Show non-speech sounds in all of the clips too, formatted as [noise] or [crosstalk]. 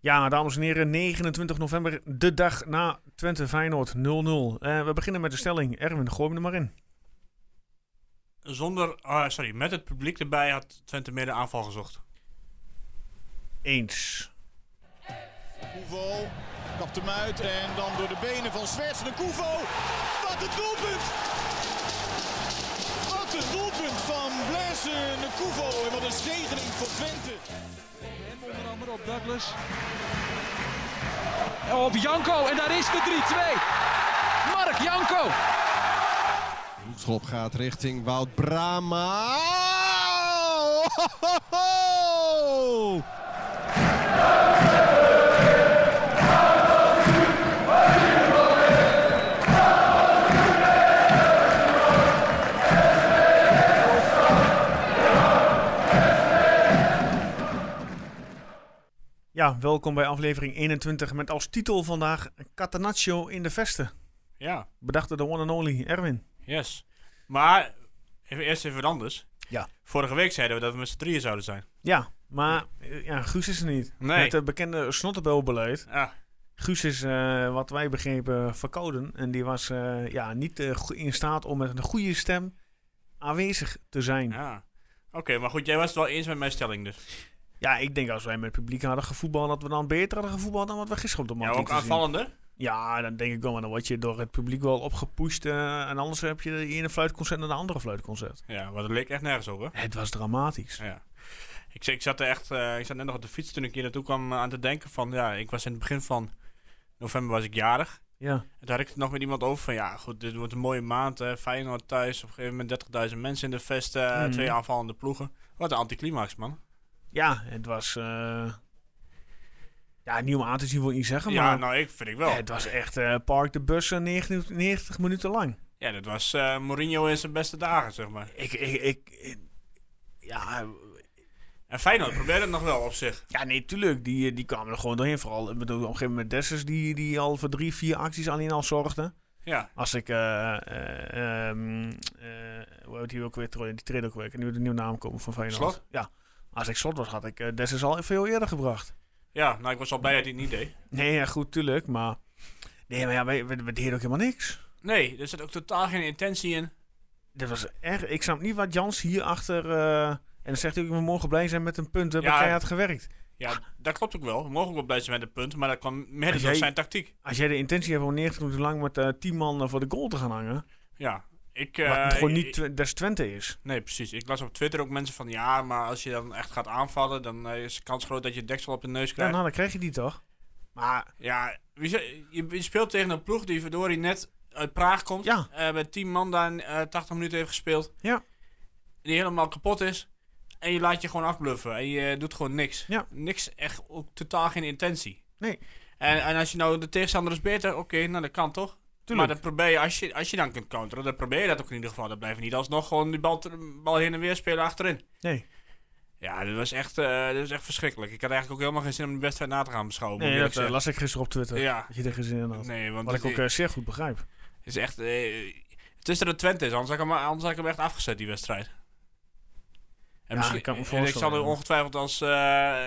Ja, dames en heren, 29 november, de dag na Twente Feyenoord 0-0. Eh, we beginnen met de stelling. Erwin, gooi hem er maar in. Zonder, ah, sorry, met het publiek erbij had Twente meer de aanval gezocht. Eens. Koevo kapt hem uit en dan door de benen van Zwerts de Koevo. Wat een doelpunt! Wat een doelpunt van Blaise de Koevo en wat een zegening voor Twente. Op Douglas. Op Janko en daar is de 3-2. Mark Janko. Schop gaat richting Wout Brama. Oh! Ja, welkom bij aflevering 21 met als titel vandaag Catenaccio in de Vesten. Ja, Bedacht door de one and only Erwin. yes. Maar, even, eerst even wat anders. Ja. Vorige week zeiden we dat we met z'n drieën zouden zijn. Ja, maar eh, ja, Guus is er niet. Nee. Het bekende snottebelbeleid. Ja, Guus is, eh, wat wij begrepen, verkouden. En die was eh, ja, niet in staat om met een goede stem aanwezig te zijn. Ja, ja. Oké, maar goed, jij was het wel eens met mijn stelling dus. Ik denk als wij met het publiek hadden gevoetbald, dat we dan beter hadden gevoetbald dan wat we gisteren op de Ja, ook aanvallende. Ja, dan denk ik wel, maar dan word je door het publiek wel opgepusht. eh, en anders heb je de ene fluitconcert naar de andere fluitconcert. Ja, maar dat leek echt nergens op, hè? Het was dramatisch. Ja. Ik, ik zat er echt, eh, ik zat net nog op de fiets toen ik hier naartoe kwam eh, aan te denken van, ja, ik was in het begin van november was ik jarig. Ja, En daar had ik het nog met iemand over van, ja goed, dit wordt een mooie maand. Hè. Feyenoord thuis, op een gegeven moment 30.000 mensen in de vesten, Mhm. twee aanvallende ploegen. Wat een anticlimax, man. Ja het was... eh, ja, nieuw aan te zien wil ik niet zeggen, Ja, maar... nou, ik vind ik wel. Het was echt eh, park de bus eh, 90, 90 minuten lang. Ja, dat was eh, Mourinho in zijn beste dagen, zeg maar. Ik, ik, ik, ik- ja, En Feyenoord probeerde het nog wel op zich. ja, nee, tuurlijk. Die, die kwamen er gewoon doorheen. Vooral ik bedoel, op een gegeven moment Dessers die, die al voor drie, vier acties alleen al zorgde. Ja, Als ik, eh, hoe heet die ook weer, die treedt ook weer. Ik nu de nieuwe naam komen van Feyenoord. Slot? Ja. Als ik slot was, had ik uh, Dessers al veel eerder gebracht. ja nou, ik was al blij dat hij het niet deed. Nee, ja, goed, tuurlijk. Maar, nee, maar ja, we, we, we deden ook helemaal niks. Nee, er zit ook totaal geen intentie in. Dit was echt, ik snap niet wat Jans hier achter, eh, en dan zegt hij ook, we mogen blij zijn met een punt. We hebben Ja. keihard gewerkt. Ja, dat klopt ook wel. We mogen ook wel blij zijn met de punt, maar dat kwam Als door jij- zijn tactiek. Als jij de intentie hebt om 90 minuten lang met eh 10 man voor de goal te gaan hangen, Ja, ik... wat eh, gewoon niet Tw- des Twente is. Nee, precies. Ik las op Twitter ook mensen van... Ja, maar als je dan echt gaat aanvallen... dan eh, is de kans groot dat je deksel op de neus Ja, krijgt. nou, dan krijg je die toch? Maar Ja, je, speelt tegen een ploeg die verdorie net uit Praag komt. Ja. eh, met 10 man daar eh 80 minuten heeft gespeeld. Ja. Die helemaal kapot is. En je laat je gewoon afbluffen. En je doet gewoon niks. Ja. Niks, echt ook totaal geen intentie. nee, En, en als je nou de tegenstander is beter, oké, nou dat kan toch? Tuurlijk. Maar dat probeer je, als je, als je dan kunt counteren, dan probeer je dat ook in ieder geval. Dan blijf je niet alsnog gewoon die bal, heen en weer spelen achterin. nee, Ja, dat was echt, eh, dat was echt verschrikkelijk. Ik had eigenlijk ook helemaal geen zin om die wedstrijd na te gaan beschouwen. nee dat eh, las ik gisteren op Twitter. Ja. Dat je er geen zin in had. Nee, want Wat ik het ook eh, zeer goed begrijp. is echt... het is er een Twente is, anders had, ik hem, anders had ik hem echt afgezet, die wedstrijd. En, Ja, ik kan me en ik zal er ja. ongetwijfeld als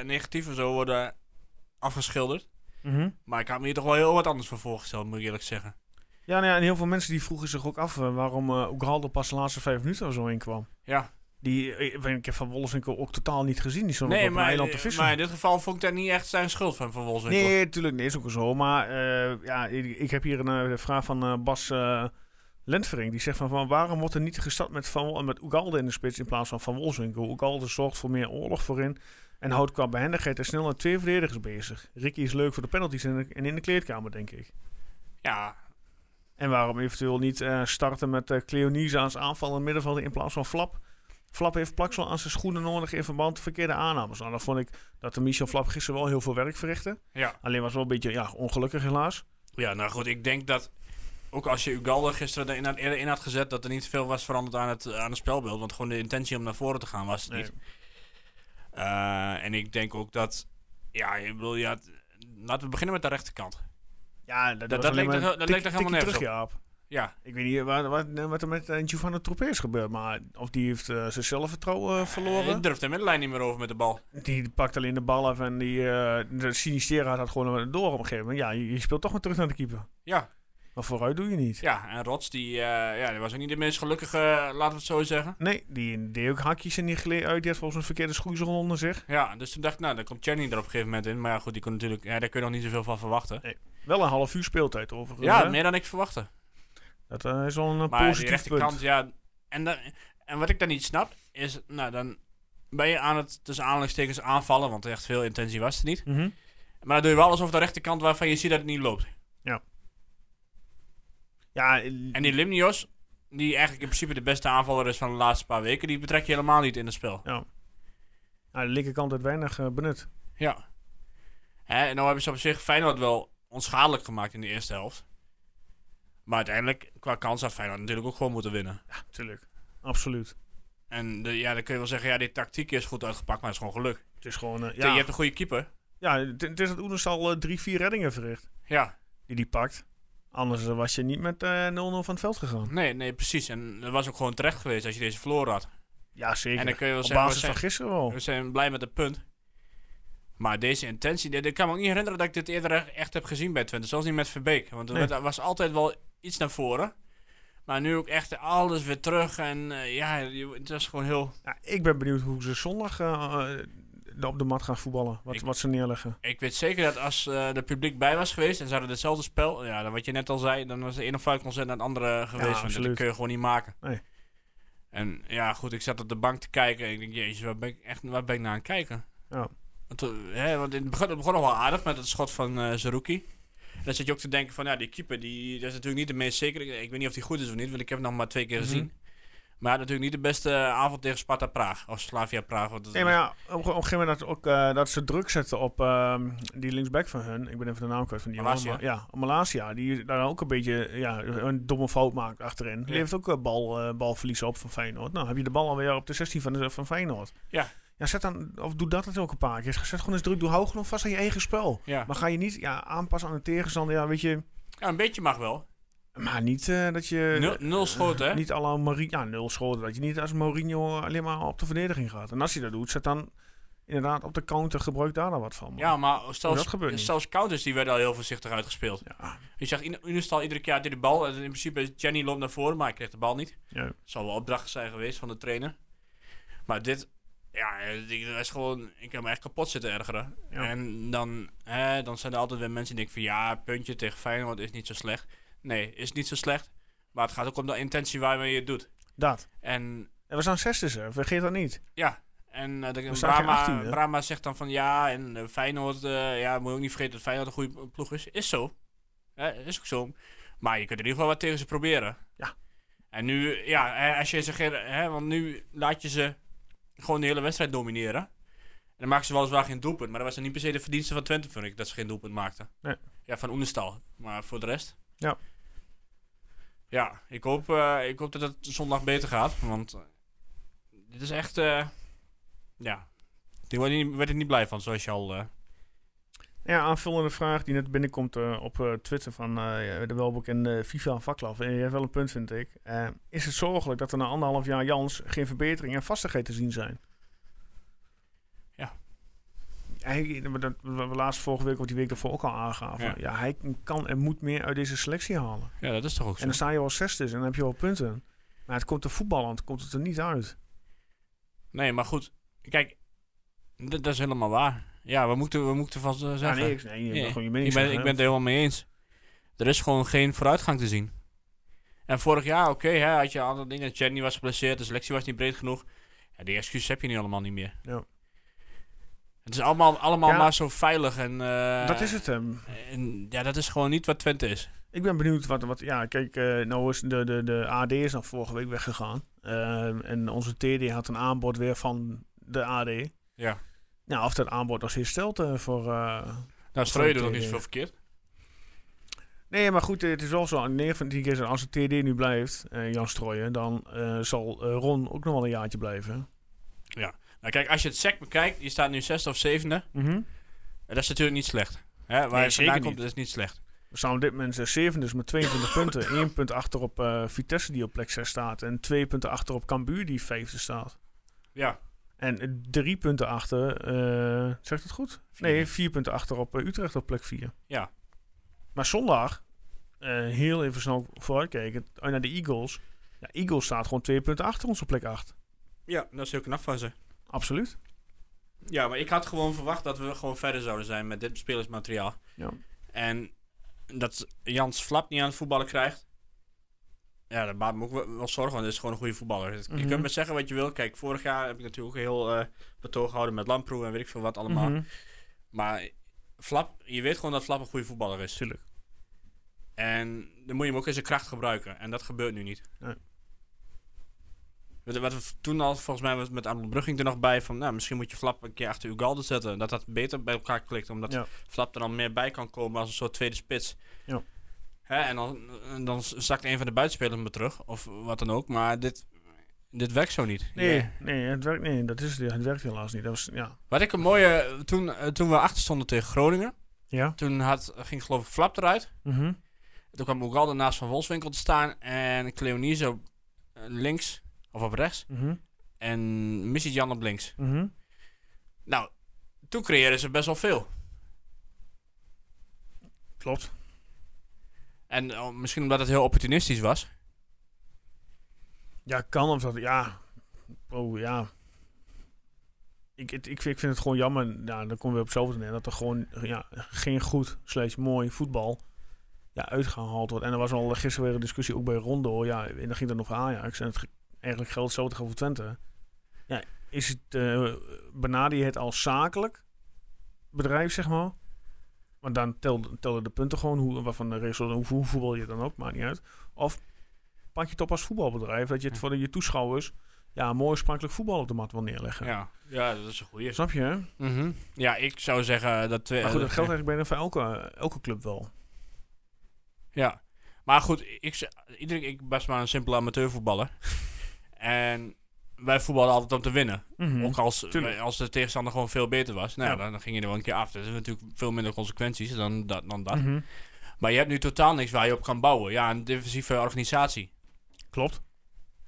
negatief of zo worden afgeschilderd. Mhm. Maar ik had me hier toch wel heel wat anders voor voorgesteld, moet ik eerlijk zeggen. Ja, nou ja, en heel veel mensen die vroegen zich ook af eh, waarom Oegalde pas de laatste vijf minuten of zo inkwam. Ja, Die, eh, ik heb van Wolfswinkel ook totaal niet gezien. Die stond nee, op een maar, eiland te vissen. maar in dit geval vond ik dat niet echt zijn schuld van Van Wolfswinkel. Nee, natuurlijk nee, is ook zo. Maar ja, ik, ik heb hier een vraag van Bas Lentvering. Die zegt van, van waarom wordt er niet gestart met, van, met Oegalde in de spits in plaats van Van Wolfswinkel? Oegalde zorgt voor meer oorlog voorin en houdt qua behendigheid en snelheid twee verdedigers bezig. Ricky is leuk voor de penalties en, en in de kleedkamer, denk ik. Ja, En waarom eventueel niet eh, starten met uh, Cleonise als aanvallende middenvelder in plaats van Flap? Flap heeft Plaksel aan zijn schoenen nodig in verband met verkeerde aannames. Nou, dan vond ik dat de Michel Flap gisteren wel heel veel werk verrichtte. ja. Alleen was wel een beetje ja, ongelukkig helaas. Ja, nou goed, ik denk dat ook als je Ugalde gisteren erin had, eerder in had gezet, dat er niet veel was veranderd aan het, aan het spelbeeld. Want gewoon de intentie om naar voren te gaan was het Nee. niet. Eh, en ik denk ook dat, ja, ik bedoel, ja, laten we beginnen met de rechterkant. Ja, dat, Dat- leek een dat leek helemaal nergens terug, Jaap. Ja, Ik weet niet wat, wat, wat er met uh, Giovanni Troepé is gebeurd, maar of die heeft uh, zijn zelfvertrouwen uh, verloren. Hij durft de middenlijn niet meer over met de bal. Die pakt alleen de bal af en die, de Sinistera had gewoon door op een gegeven moment. Ja, je, je, speelt toch maar terug naar de keeper. Ja. Maar vooruit doe je niet. Ja, en Rots, die, ja, die was ook niet de meest gelukkige, laten we het zo zeggen. Nee, die deed ook hakjes en die gleed uit. Die had volgens een verkeerde schoeisel onder zich. Ja, dus toen dacht ik, nou, dan komt Channing er op een gegeven moment in. Maar ja, goed, die kon natuurlijk, ja, daar kun je nog niet zoveel van verwachten. Nee. Wel een half uur speeltijd overigens. Ja, hè? meer dan ik verwachtte. Dat uh, is wel een maar positief punt. ja. En, dan, en wat ik dan niet snap, is, nou, dan ben je aan het tussen aanhalingstekens aanvallen, want echt veel intentie was het niet. Mm -hmm. Maar dan doe je wel alsof de rechterkant waarvan je ziet dat het niet loopt. Ja. Ja. En die Limnios, die eigenlijk in principe de beste aanvaller is van de laatste paar weken, die betrek je helemaal niet in het spel. Ja. Nou, de linkerkant werd weinig uh, benut. Ja. Hè, en nou hebben ze op zich Feyenoord wel onschadelijk gemaakt in de eerste helft. Maar uiteindelijk, qua kans had Feyenoord natuurlijk ook gewoon moeten winnen. Ja, natuurlijk. Absoluut. En de, ja, dan kun je wel zeggen, ja, die tactiek is goed uitgepakt, maar het is gewoon geluk. Het is gewoon, uh, ja. Je hebt een goede keeper. Ja, het, is dat Oenerstal uh, drie, vier reddingen verricht. Ja. Die die pakt. Anders uh, was je niet met 0-0 van het veld gegaan. Nee, nee, precies. En dat was ook gewoon terecht geweest als je deze verloren had. Ja, zeker. En dan kun je wel Op zeggen, basis zijn, van gisteren wel. We zijn blij met het punt. Maar deze intentie, ik kan me ook niet herinneren dat ik dit eerder echt heb gezien bij Twente. Zelfs niet met Verbeek. Want er nee. was altijd wel iets naar voren. Maar nu ook echt alles weer terug. En uh, ja, het was gewoon heel... Ja, ik ben benieuwd hoe ze zondag uh, op de mat gaan voetballen. Wat, ik, wat ze neerleggen. Ik weet zeker dat als uh, er publiek bij was geweest en ze hadden hetzelfde spel. Ja, dan wat je net al zei, dan was de ene foutconcert naar het andere geweest. Ja, want dat kun je gewoon niet maken. Nee. En ja, goed, ik zat op de bank te kijken. En ik denk, jezus, waar ben ik, echt, waar ben ik naar aan het kijken? Ja. Want, hè, want het, begon, het begon nog wel aardig met het schot van uh, Zerouki. En dan zit je ook te denken van, ja, die keeper, die, dat is natuurlijk niet de meest zekere. Ik weet niet of die goed is of niet, want ik heb hem nog maar twee keer Mhm. gezien. Maar natuurlijk niet de beste avond tegen Sparta Praag. Of Slavia Praag. Nee, maar ja, op, een gegeven moment dat, ook, uh, dat ze druk zetten op uh, die linksback van hun. Ik ben even de naam kwijt van die Malasia. Ja, Malasia. Die daar ook een beetje ja, een domme fout maakt achterin. Die Ja. heeft ook uh, bal, balverlies op van Feyenoord. Nou, heb je de bal alweer op de 16 van, de, van Feyenoord. Ja. Ja, zet dan, of doe dat het ook een paar keer. Zet gewoon eens druk, doe hoog genoeg vast aan je eigen spel. Ja. Maar ga je niet ja, aanpassen aan de tegenstander. Ja, weet je, ja, een beetje mag wel. maar niet eh, dat je... Nul, nul schoten, hè? Niet alle Mourinho... Ja, nul schoten. Dat je niet als Mourinho alleen maar op de verdediging gaat. En als hij dat doet, zet dan inderdaad op de counter, gebruik daar dan wat van. Ja, maar dat zelfs, zelfs counters die werden al heel voorzichtig uitgespeeld. Ja, Je zegt in- iedere keer hij de bal. En in principe Jenny loopt naar voren, maar hij kreeg de bal niet. ja. Zal wel opdracht zijn geweest van de trainer. Maar dit, ja, eh, dat is gewoon, ik heb me echt kapot zitten ergeren. Ja. En dan, hè, dan zijn er altijd weer mensen die denken van ja, puntje tegen Feyenoord is niet zo slecht. Nee, is niet zo slecht. Maar het gaat ook om de intentie waarmee je het doet. Dat. En En we staan zesde, ze. Vergeet dat niet. ja, en eh, de, Brahma, 18e. Brahma zegt dan van ja, en eh, Feyenoord, ja, moet je ook niet vergeten dat Feyenoord een goede ploeg is. Is zo. Hè, is ook zo. Maar je kunt in ieder geval wat tegen ze proberen. Ja. En nu, ja, als je zegt, hè, want nu laat je ze gewoon de hele wedstrijd domineren. En dan maken ze weliswaar geen doelpunt. Maar dat was dan niet per se de verdienste van Twente, vind ik, dat ze geen doelpunt maakten. Nee. Ja, van Oenestal. Maar voor de rest. Ja. Ja, ik hoop, eh, ik hoop dat het zondag beter gaat. Want eh, dit is echt, eh, ja, die werd, niet, werd er niet blij van, zoals je al... Ja, aanvullende vraag die net binnenkomt eh, op eh, Twitter van eh, de welbekende FIFA Vaklaf. En je hebt wel een punt, vind ik. Is het zorgelijk dat er na anderhalf jaar Jans geen verbetering en vastigheid te zien zijn? Ja. Hij, dat, we laatst vorige week of die week ervoor ook al aangaven. Ja. Ja. hij kan en moet meer uit deze selectie halen. ja, dat is toch ook En zo. dan sta je al zesde en dan heb je wel punten. Maar het komt de voetballand, komt het er niet uit. Nee, maar goed. Kijk, dat is helemaal waar. Ja, we moeten, we moeten van ze Ja, zeggen. nee, ik, nee, je Nee, gewoon je ik, mening ben, zeggen, ik ben het helemaal mee eens. Er is gewoon geen vooruitgang te zien. En vorig jaar, oké, hè, had je andere dingen. Jenny was geblesseerd, de selectie was niet breed genoeg. Ja, die excuses heb je nu allemaal niet meer. Ja. Het is allemaal, allemaal Ja. maar zo veilig. En, eh, Dat is het hem. En ja, dat is gewoon niet wat Twente is. Ik ben benieuwd wat, wat ja, kijk, eh, nou is de, de, de AD is nog vorige week weggegaan. Eh, en onze TD had een aanbod weer van de AD. Ja. Nou, of dat aanbod nog steeds stelt eh, voor... eh, Nou, Twente, nog niet ja. zoveel verkeerd. Nee, maar goed, het is wel zo. 9 van de 10 keer als de TD nu blijft, eh, Jan Strooien, dan zal Ron ook nog wel een jaartje blijven. Nou, kijk, als je het sec bekijkt, je staat nu zesde of zevende. Mhm. En dat is natuurlijk niet slecht. Hè, waar Nee, je vandaan komt, dat is niet slecht. We staan op dit moment zevende, dus met 22 punten. [laughs] 1 punt achter op Vitesse, die op plek 6 staat. En 2 punten achter op Cambuur, die vijfde staat. Ja. En drie punten achter, eh zegt het goed? Nee, vier punten achter op eh, Utrecht op plek 4. Ja. Maar zondag, eh, heel even snel vooruitkijken, naar de Eagles. Ja, Eagles staat gewoon twee punten achter ons op plek 8. Ja, dat is heel knap van ze. Absoluut. Ja, maar ik had gewoon verwacht dat we gewoon verder zouden zijn met dit spelersmateriaal. Ja. En dat Jans Flap niet aan het voetballen krijgt. Ja, dat maakt me ook wel, zorgen, want het is gewoon een goede voetballer. Je Mhm. kunt me zeggen wat je wil. Kijk, vorig jaar heb ik natuurlijk ook heel eh betoog gehouden met Lamproe en weet ik veel wat allemaal. Mhm. Maar Flap, je weet gewoon dat Flap een goede voetballer is. Tuurlijk. En dan moet je hem ook in zijn kracht gebruiken. En dat gebeurt nu niet. Nee. Wat, wat we toen al, volgens mij was met Arnold Brugging er nog bij van, nou, misschien moet je Flap een keer achter Ugalde zetten. Dat dat beter bij elkaar klikt, omdat Ja. Flap er dan meer bij kan komen als een soort tweede spits. Ja. Hè, en dan, dan zakt een van de buitenspelers me terug, of wat dan ook. Maar dit, dit werkt zo niet. Nee, Ja. nee, het werkt, nee, dat is het. Werkt helaas niet. Dat was, ja. Wat ik een mooie, toen, eh, toen we achter stonden tegen Groningen, Ja. toen had, ging geloof ik Flap eruit. Mhm. Toen kwam Ugalde naast Van Wolfswinkel te staan en Cleonice op eh, links, of op rechts. Mhm. En Missy Jan op links. Mhm. Nou, toen creëerden ze best wel veel. Klopt. En eh, misschien omdat het heel opportunistisch was. Ja, kan of dat. Ja. Oh ja. Ik, ik, ik, vind, het gewoon jammer. Ja, dan komen we op hetzelfde neer. Dat er gewoon ja, geen goed, slechts mooi voetbal ja, uitgehaald wordt. En er was al gisteren weer een discussie ook bij Rondo. Ja, en dan ging het over Ajax. En het, ge- eigenlijk geldt hetzelfde voor Twente. Ja, is het, eh benader het als zakelijk bedrijf, zeg maar? Want dan tel- tellen de punten gewoon, hoe, waarvan de resultaten, hoe, hoe voetbal je dan ook, maakt niet uit. Of pak je het op als voetbalbedrijf, dat je het voor de, je toeschouwers ja, mooi sprankelijk voetbal op de mat wil neerleggen. Ja, ja dat is een goeie. Snap je? hè? Mhm. Ja, ik zou zeggen dat... twee- Maar goed, dat geldt [laughs] eigenlijk bijna voor elke, elke club wel. Ja. Maar goed, ik, iedereen, ik ben best maar een simpele amateurvoetballer. [laughs] en wij voetballen altijd om te winnen. Mhm. Ook als, Tuurlijk. als de tegenstander gewoon veel beter was. Nou, Ja. dan, dan ging je er wel een keer af. Dat is natuurlijk veel minder consequenties dan dat. Dan dat. Mhm. Maar je hebt nu totaal niks waar je op kan bouwen. Ja, een defensieve organisatie. Klopt.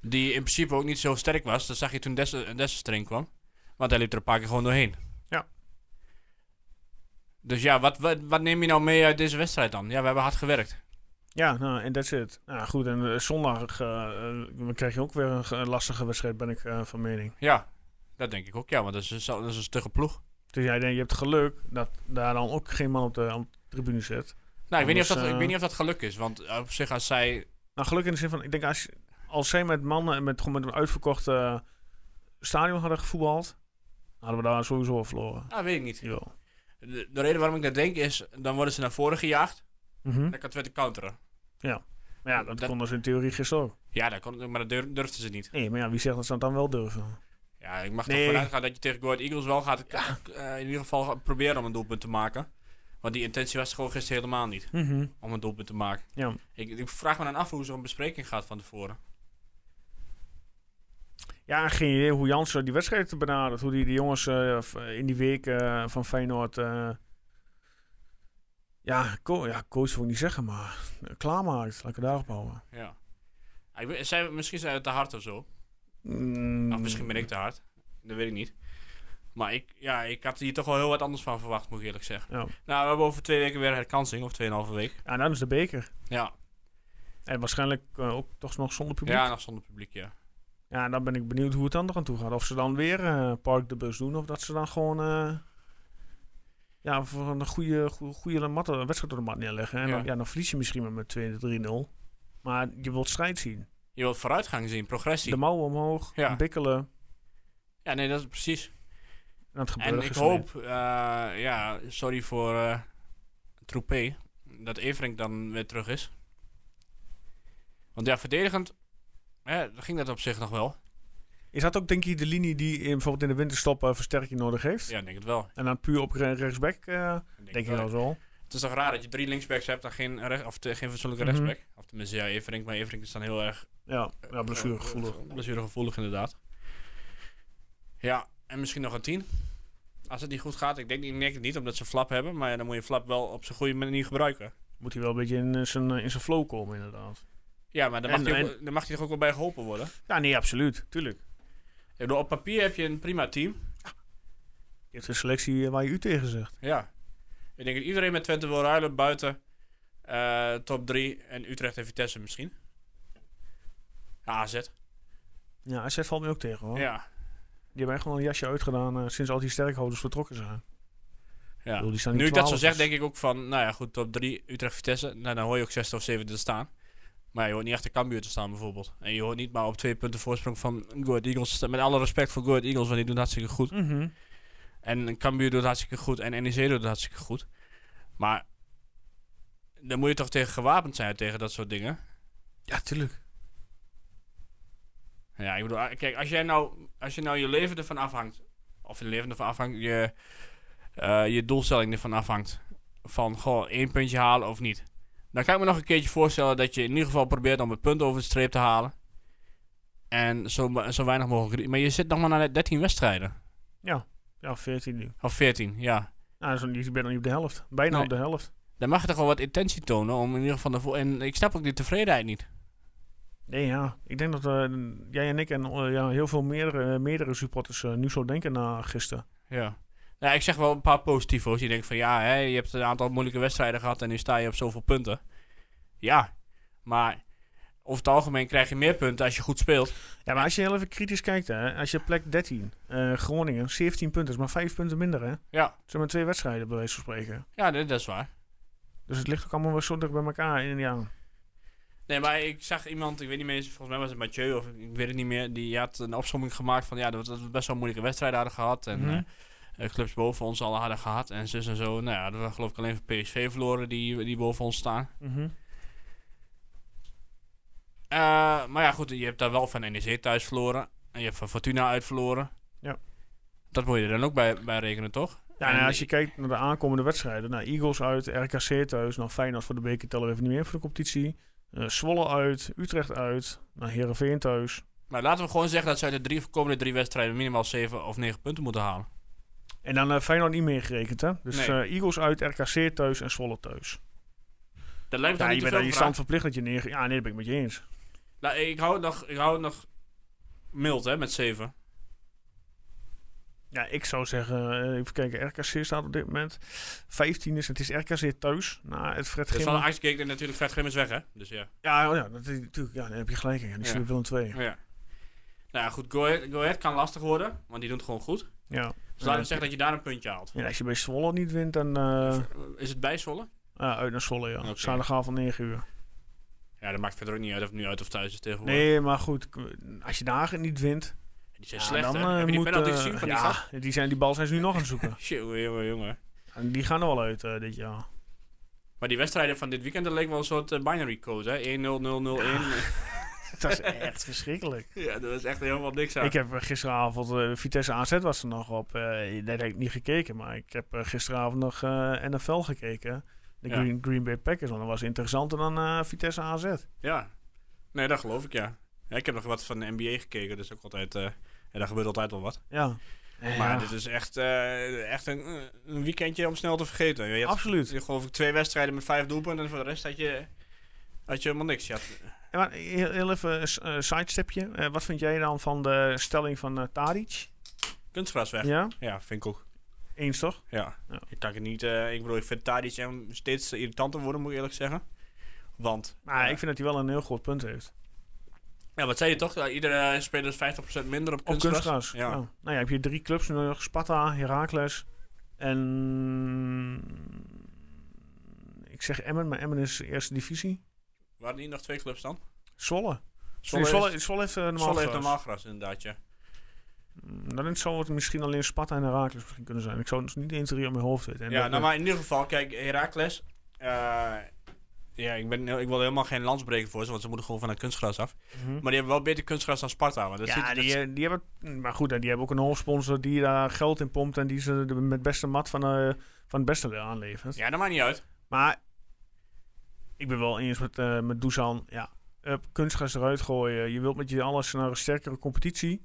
Die in principe ook niet zo sterk was. Dat zag je toen Desse erin kwam. Want hij liep er een paar keer gewoon doorheen. Ja. Dus ja, wat, wat, wat neem je nou mee uit deze wedstrijd dan? Ja, we hebben hard gewerkt. Ja, nou, en that's it. Nou goed, en eh, zondag eh, eh, dan krijg je ook weer een, ge- een lastige wedstrijd, ben ik van mening. Ja, dat denk ik ook. Ja, want dat is, een- dat is een stugge ploeg. Dus jij denkt, je hebt geluk dat daar dan ook geen man op de, op de tribune zit. Nou, ik weet, niet of dat, ik weet niet of dat geluk is. Want op zich, als zij... Nou, geluk in de zin van, ik denk als, als zij met mannen en met, met een uitverkocht eh, stadion hadden gevoetbald, hadden we daar sowieso wel verloren. Nou, weet ik niet. Jawel. De, de reden waarom ik dat denk is... Dan worden ze naar voren gejaagd. Dan kan Twente counteren. Maar ja, dat, Dat- konden ze in theorie gisteren ook. Ja, dat kon, maar dat dur- durfden ze niet. Nee, maar ja, wie zegt dat ze dat dan wel durven? Ja, ik mag Nee. toch vanuit gaan dat je tegen Go Ahead Eagles wel gaat... eh, in ieder geval proberen om een doelpunt te maken. Want die intentie was gewoon gisteren helemaal niet. Mhm. Om een doelpunt te maken. Ja. Ik, ik vraag me dan af hoe zo'n bespreking gaat van tevoren. Ja, geen idee hoe Jansen die wedstrijd benadert. Hoe die de jongens eh, in die week eh, van Feyenoord... ja, co ja, coach wil ik niet zeggen, maar eh, klaarmaakt. Laat ik het daarop houden. Ja. Ik zijn, misschien zijn we te hard of zo. Mm, Of misschien ben ik te hard. Dat weet ik niet. Maar ik, ja, ik had hier toch wel heel wat anders van verwacht, moet ik eerlijk zeggen. Ja. Nou, we hebben over twee weken weer herkansing, of tweeënhalve week. Ja, en dan is de beker. Ja, En waarschijnlijk eh, ook toch nog zonder publiek. ja nog zonder publiek, ja. Ja, en dan ben ik benieuwd hoe het dan er aan toe gaat. Of ze dan weer eh, Park de Bus doen. Of dat ze dan gewoon... ja, voor een goede, goede, goede matte, wedstrijd op de mat neerleggen. En Ja. dan, ja, dan verlies je misschien maar met 2-3-0. Maar je wilt strijd zien. Je wilt vooruitgang zien, progressie. De mouwen omhoog, Ja. bikkelen. Ja, nee, dat is precies. En En ik hoop, eh, ja, sorry voor eh Troepé, dat Everink dan weer terug is. Want ja, verdedigend hè, ging dat op zich nog wel. Is dat ook denk je de linie die in, bijvoorbeeld in de winterstop eh, versterking nodig heeft? Ja, ik denk het wel. En dan puur op re- rechtsback, eh, Ik denk je wel. wel. Het is toch raar dat je drie linksbacks hebt en geen, recht, of geen fatsoenlijke Mhm. rechtsback. Of tenminste, ja, Everink, maar Everink is dan heel erg... Ja, ja blessuregevoelig. eh, blessuregevoelig, inderdaad. Ja, en misschien nog een 10. Als het niet goed gaat. Ik denk, ik denk het niet, omdat ze flap hebben. Maar ja, dan moet je flap wel op zijn goede manier gebruiken. moet hij wel een beetje in zijn, in zijn flow komen, inderdaad. Ja, maar dan mag, En- hij ook, en- dan mag hij toch ook wel bij geholpen worden? Ja, nee, absoluut. Tuurlijk. Bedoel, op papier heb je een prima team. Je hebt een selectie eh, waar je u tegen zegt. Ja. Ik denk dat iedereen met Twente wil ruilen buiten eh, top 3 en Utrecht en Vitesse misschien. Ja, AZ. Ja, AZ valt me ook tegen, hoor. Ja. Die hebben echt wel een jasje uitgedaan eh, sinds al die sterkhouders vertrokken zijn. ja. bedoel, die staan Nu ik dat zo 12, zeg, denk ik ook van, nou ja, goed, top 3 Utrecht Vitesse. Nou, dan hoor je ook 6 of 7 te staan. Maar je hoort niet achter Cambuur te staan bijvoorbeeld. En je hoort niet maar op twee punten voorsprong van Go Ahead Eagles. Met alle respect voor Go Ahead Eagles, want die doen hartstikke goed. Mhm. En Cambuur doet hartstikke goed. En NEC doet hartstikke goed. Maar dan moet je toch tegen gewapend zijn tegen dat soort dingen. Ja, tuurlijk. Ja, ik bedoel, ah, kijk, als jij nou, als je nou je leven ervan afhangt, of je leven ervan afhangt, je, eh, je doelstelling ervan afhangt, van gewoon één puntje halen of niet. Dan kan ik me nog een keertje voorstellen dat je in ieder geval probeert om het punt over de streep te halen. En zo, zo weinig mogelijk. Maar je zit nog maar naar 13 wedstrijden. Ja, 14 nu. Of 14, ja. Nou, dat is nog niet, ik ben nog niet op de helft. Bijna Nee. op de helft. Dan mag je toch wel wat intentie tonen om in ieder geval ervoor. En ik snap ook die tevredenheid niet. Nee, ja. Ik denk dat eh, jij en ik en eh, ja, heel veel meerdere, meerdere supporters eh, nu zo denken na gisteren. Ja. Nou, ik zeg wel een paar positivo's. Die denken van ja, hè, je hebt een aantal moeilijke wedstrijden gehad en nu sta je op zoveel punten. Ja, maar over het algemeen krijg je meer punten als je goed speelt. Ja, maar als je heel even kritisch kijkt, hè, als je plek 13, eh, Groningen, 17 punten, is maar 5 punten minder, hè? Het Ja, zijn maar twee wedstrijden, bij wijze van spreken. ja dat, dat is waar. Dus het ligt ook allemaal wel zo dicht bij elkaar. En ja, Nee, maar ik zag iemand, ik weet niet meer, volgens mij was het Mathieu of ik weet het niet meer, die had een opsomming gemaakt van ja, dat we best wel moeilijke wedstrijden hadden gehad. En Mhm. eh, clubs boven ons al hadden gehad en zus en zo. Nou ja, dat we geloof ik alleen van PSV verloren die, die boven ons staan. mhm. Eh, maar ja, goed, je hebt daar wel van NEC thuis verloren. En je hebt van Fortuna uit verloren. Ja. Dat moet je er dan ook bij, bij rekenen, toch? ja nou, als je kijkt naar de aankomende wedstrijden, nou, Eagles uit, RKC thuis, nou Feyenoord voor de beker tellen we even niet meer voor de competitie. Eh Zwolle uit, Utrecht uit, nou, Heerenveen thuis. Maar laten we gewoon zeggen dat ze uit de drie, komende drie wedstrijden minimaal 7 of 9 punten moeten halen. En dan eh Feyenoord niet meegerekend, hè? Dus Nee. eh, Eagles uit, RKC thuis en Zwolle thuis. Dat lijkt me Ja, je niet te bent je stand verplicht dat je neer... Ja, nee, dat ben ik met je eens. Nou, ik hou het nog, ik hou het nog mild, hè, met 7. Ja, ik zou zeggen, eh, even kijken, RKC staat op dit moment 15 is, het is RKC thuis. Nou, het Fred Dus van de Gimmer. Ajax en natuurlijk Fred is weg, hè? Dus ja. Ja, oh ja, dat is natuurlijk, ja, dan heb je gelijk in. Ja, die Ja. Willem 2. ja. Nou ja, goed, Go Ahead, Go Ahead kan lastig worden, want die doet het gewoon goed. Ja. Dus laten we zeggen dat je daar een puntje haalt. ja, als je bij Zwolle niet wint, dan eh Is het bij Zwolle? ja, uit naar Zwolle, ja. Zaterdagavond van 9 uur. Ja, dat maakt verder ook niet uit of het nu uit of thuis is tegenwoordig. Nee, maar goed, als je daar niet wint, Die zijn ja, slecht, dan hè? eh, Heb je die penalty eh, gezien van die ja, gast? die, zijn, die bal zijn ze nu nog aan het zoeken. [laughs] Jongen, jongen, jongen. En die gaan er wel uit dit jaar. Maar die wedstrijden van dit weekend, dat leek wel een soort binary code, hè? [laughs] 1-0-0-0-1. [laughs] Dat is echt verschrikkelijk. [laughs] Ja, dat is echt helemaal niks aan. Ik heb eh, gisteravond, eh, Vitesse AZ was er nog op. eh dat heb ik niet gekeken, maar ik heb gisteravond nog NFL gekeken. De Ja. Green, Green Bay Packers, want dat was interessanter dan Vitesse AZ. Ja. Nee, dat geloof ik, ja. ja. Ik heb nog wat van de NBA gekeken, dus ook altijd... ja, daar gebeurt altijd wel wat. Ja. Maar Ja, dit is echt, echt een, een weekendje om snel te vergeten. Je had, absoluut. je, geloof ik, twee wedstrijden met vijf doelpunten en voor de rest had je, had je helemaal niks. Je had, Ja, maar heel, heel even een eh, sidestepje. Eh, wat vind jij dan van de stelling van eh Tadic? kunstgras weg. Ja. Ja, vind ik ook. eens toch? Ja. Ja. Ik kan het niet... eh, ik bedoel, ik vind Tadic hem steeds irritanter worden, moet ik eerlijk zeggen. Want... Maar eh, ik vind dat hij wel een heel groot punt heeft. Ja, wat zei je toch? Iedere speler is 50% minder op Op kunstgras. kunstgras. Ja. Ja. Nou ja, heb je drie clubs nog. Sparta, Heracles en... Ik zeg Emmen, maar Emmen is eerste divisie. Waren die nog twee clubs dan? Zwolle. Zwolle, Zwolle, is- Zwolle, heeft uh, normaal Zwolle heeft gras. normaal gras, inderdaad, ja. Mm, Dan zou het misschien alleen Sparta en Heracles misschien kunnen zijn. Ik zou het niet 1, 2, 3 op mijn hoofd weten. En ja, dat- nou, maar in ieder geval, kijk, Heracles. eh, ja, ik, ben, ik wil helemaal geen landsbreker voor ze, want ze moeten gewoon van het kunstgras af. Mhm. Maar die hebben wel beter kunstgras dan Sparta. Want dat ja, die, eh, die hebben... Maar goed, die hebben ook een hoofdsponsor die daar geld in pompt... en die ze met beste mat van, eh, van het beste aanlevert. ja, dat maakt niet uit. Maar ik ben wel eens met, eh met Dusan. Ja, up, kunstgras eruit gooien. Je wilt met je alles naar een sterkere competitie.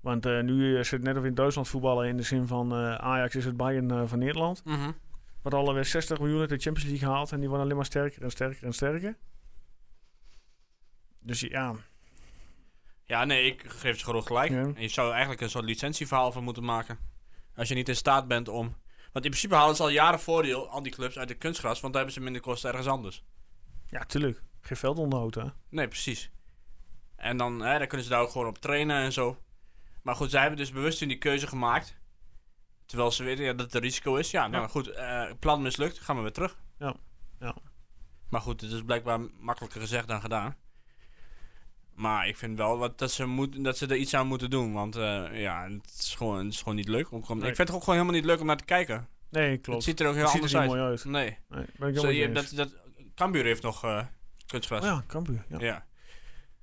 Want eh, nu het net of in Duitsland voetballen in de zin van Ajax is het Bayern van Nederland. Wat alweer 60 miljoen uit de Champions League gehaald. En die worden alleen maar sterker en sterker en sterker. Dus ja, Ja, nee, ik geef ze gewoon gelijk. Ja. En je zou eigenlijk een soort licentieverhaal van moeten maken. Als je niet in staat bent om... Want in principe halen ze al jaren voordeel, al die clubs, uit de kunstgras. Want dan hebben ze minder kosten ergens anders. Ja, tuurlijk. Geen veldonderhoud, hè. Nee, precies. En dan, hè, dan kunnen ze daar ook gewoon op trainen en zo. Maar goed, zij hebben dus bewust toen die keuze gemaakt. Terwijl ze weten ja, dat het een risico is. Ja, nou Ja. goed, eh, plan mislukt, gaan we weer terug. Ja, ja. Maar goed, het is blijkbaar makkelijker gezegd dan gedaan. Maar ik vind wel wat, dat, ze moet, dat ze er iets aan moeten doen. Want eh, ja, het is, gewoon, het is gewoon niet leuk. Om, Nee. Ik vind het ook gewoon helemaal niet leuk om naar te kijken. Nee, klopt. Het ziet er ook heel Het anders er uit. niet mooi uit. Nee. Nee, ben ik Zo, je, dat, Cambuur heeft nog eh kunstgras. Oh ja, Cambuur. Ja. Ja.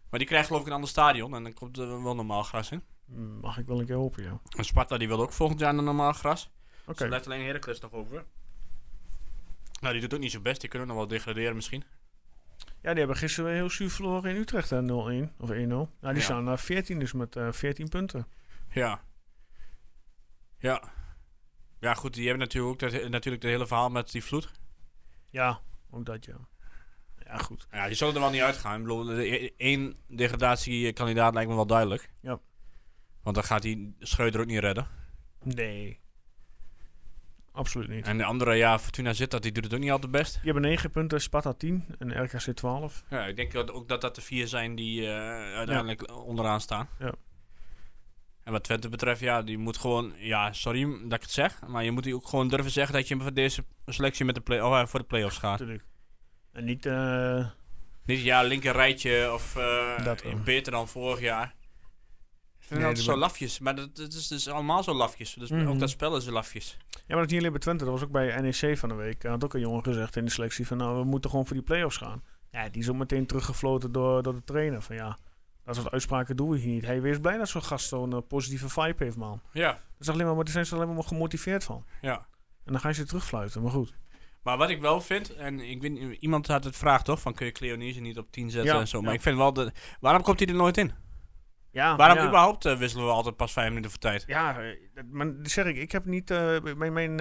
Maar die krijgt geloof ik een ander stadion. En dan komt er wel normaal gras in. Mag ik wel een keer hopen, ja. En Sparta die wil ook volgend jaar een normaal gras. Oké. Dus er blijft alleen Heracles nog over. Nou, die doet ook niet zo best. Die kunnen nog wel degraderen misschien. Ja, die hebben gisteren weer heel zuur verloren in Utrecht, hè, 0-1 of 1-0. Nou, die Ja. staan naar 14, dus met eh 14 punten. Ja. Ja. Ja, goed. Die hebben natuurlijk ook dat, natuurlijk het hele verhaal met die vloed. Ja, ook dat, ja. Ja, goed. Ja, die zullen er wel niet uitgaan. Ik bedoel, één degradatiekandidaat lijkt me wel duidelijk. Ja. Want dan gaat die Schreuder ook niet redden. Nee. Absoluut niet. En de andere, ja, Fortuna zit dat, die doet het ook niet al te best. Die hebben 9 punten, Sparta 10 en RKC 12. Ja, ik denk dat ook dat dat de vier zijn die eh, uiteindelijk onderaan staan. Ja. En wat Twente betreft, ja, die moet gewoon, ja, sorry dat ik het zeg, maar je moet die ook gewoon durven zeggen dat je voor deze selectie met de play oh, voor de play-offs gaat. Natuurlijk. En niet... eh, Niet ja, linker rijtje of eh, Dat wel. beter dan vorig jaar. Ik vind Nee, dat zo lafjes, maar dat, dat is dus allemaal zo lafjes. Dus Mhm. ook dat spel is lafjes. Ja, maar dat is niet alleen bij Twente. Dat was ook bij NEC van de week. Er had ook een jongen gezegd in de selectie van... Nou, we moeten gewoon voor die play-offs gaan. Ja, die is ook meteen teruggefloten door, door de trainer. Van ja, dat soort uitspraken doen we hier niet. Hij wees blij dat zo'n gast zo'n eh, positieve vibe heeft, man. Ja, Dat is alleen maar, maar daar zijn ze alleen maar gemotiveerd van. ja. En dan ga je ze terugfluiten, maar goed. Maar wat ik wel vind, en ik weet, niet, iemand had het vraag toch, van kun je Cleonise niet op 10 zetten Ja, en zo. Maar ja. ik vind wel, de, waarom komt hij er nooit in? Ja, Waarom ja. überhaupt eh, wisselen we altijd pas vijf minuten voor tijd? Ja, eh, maar zeg ik, ik heb niet... mijn, mijn,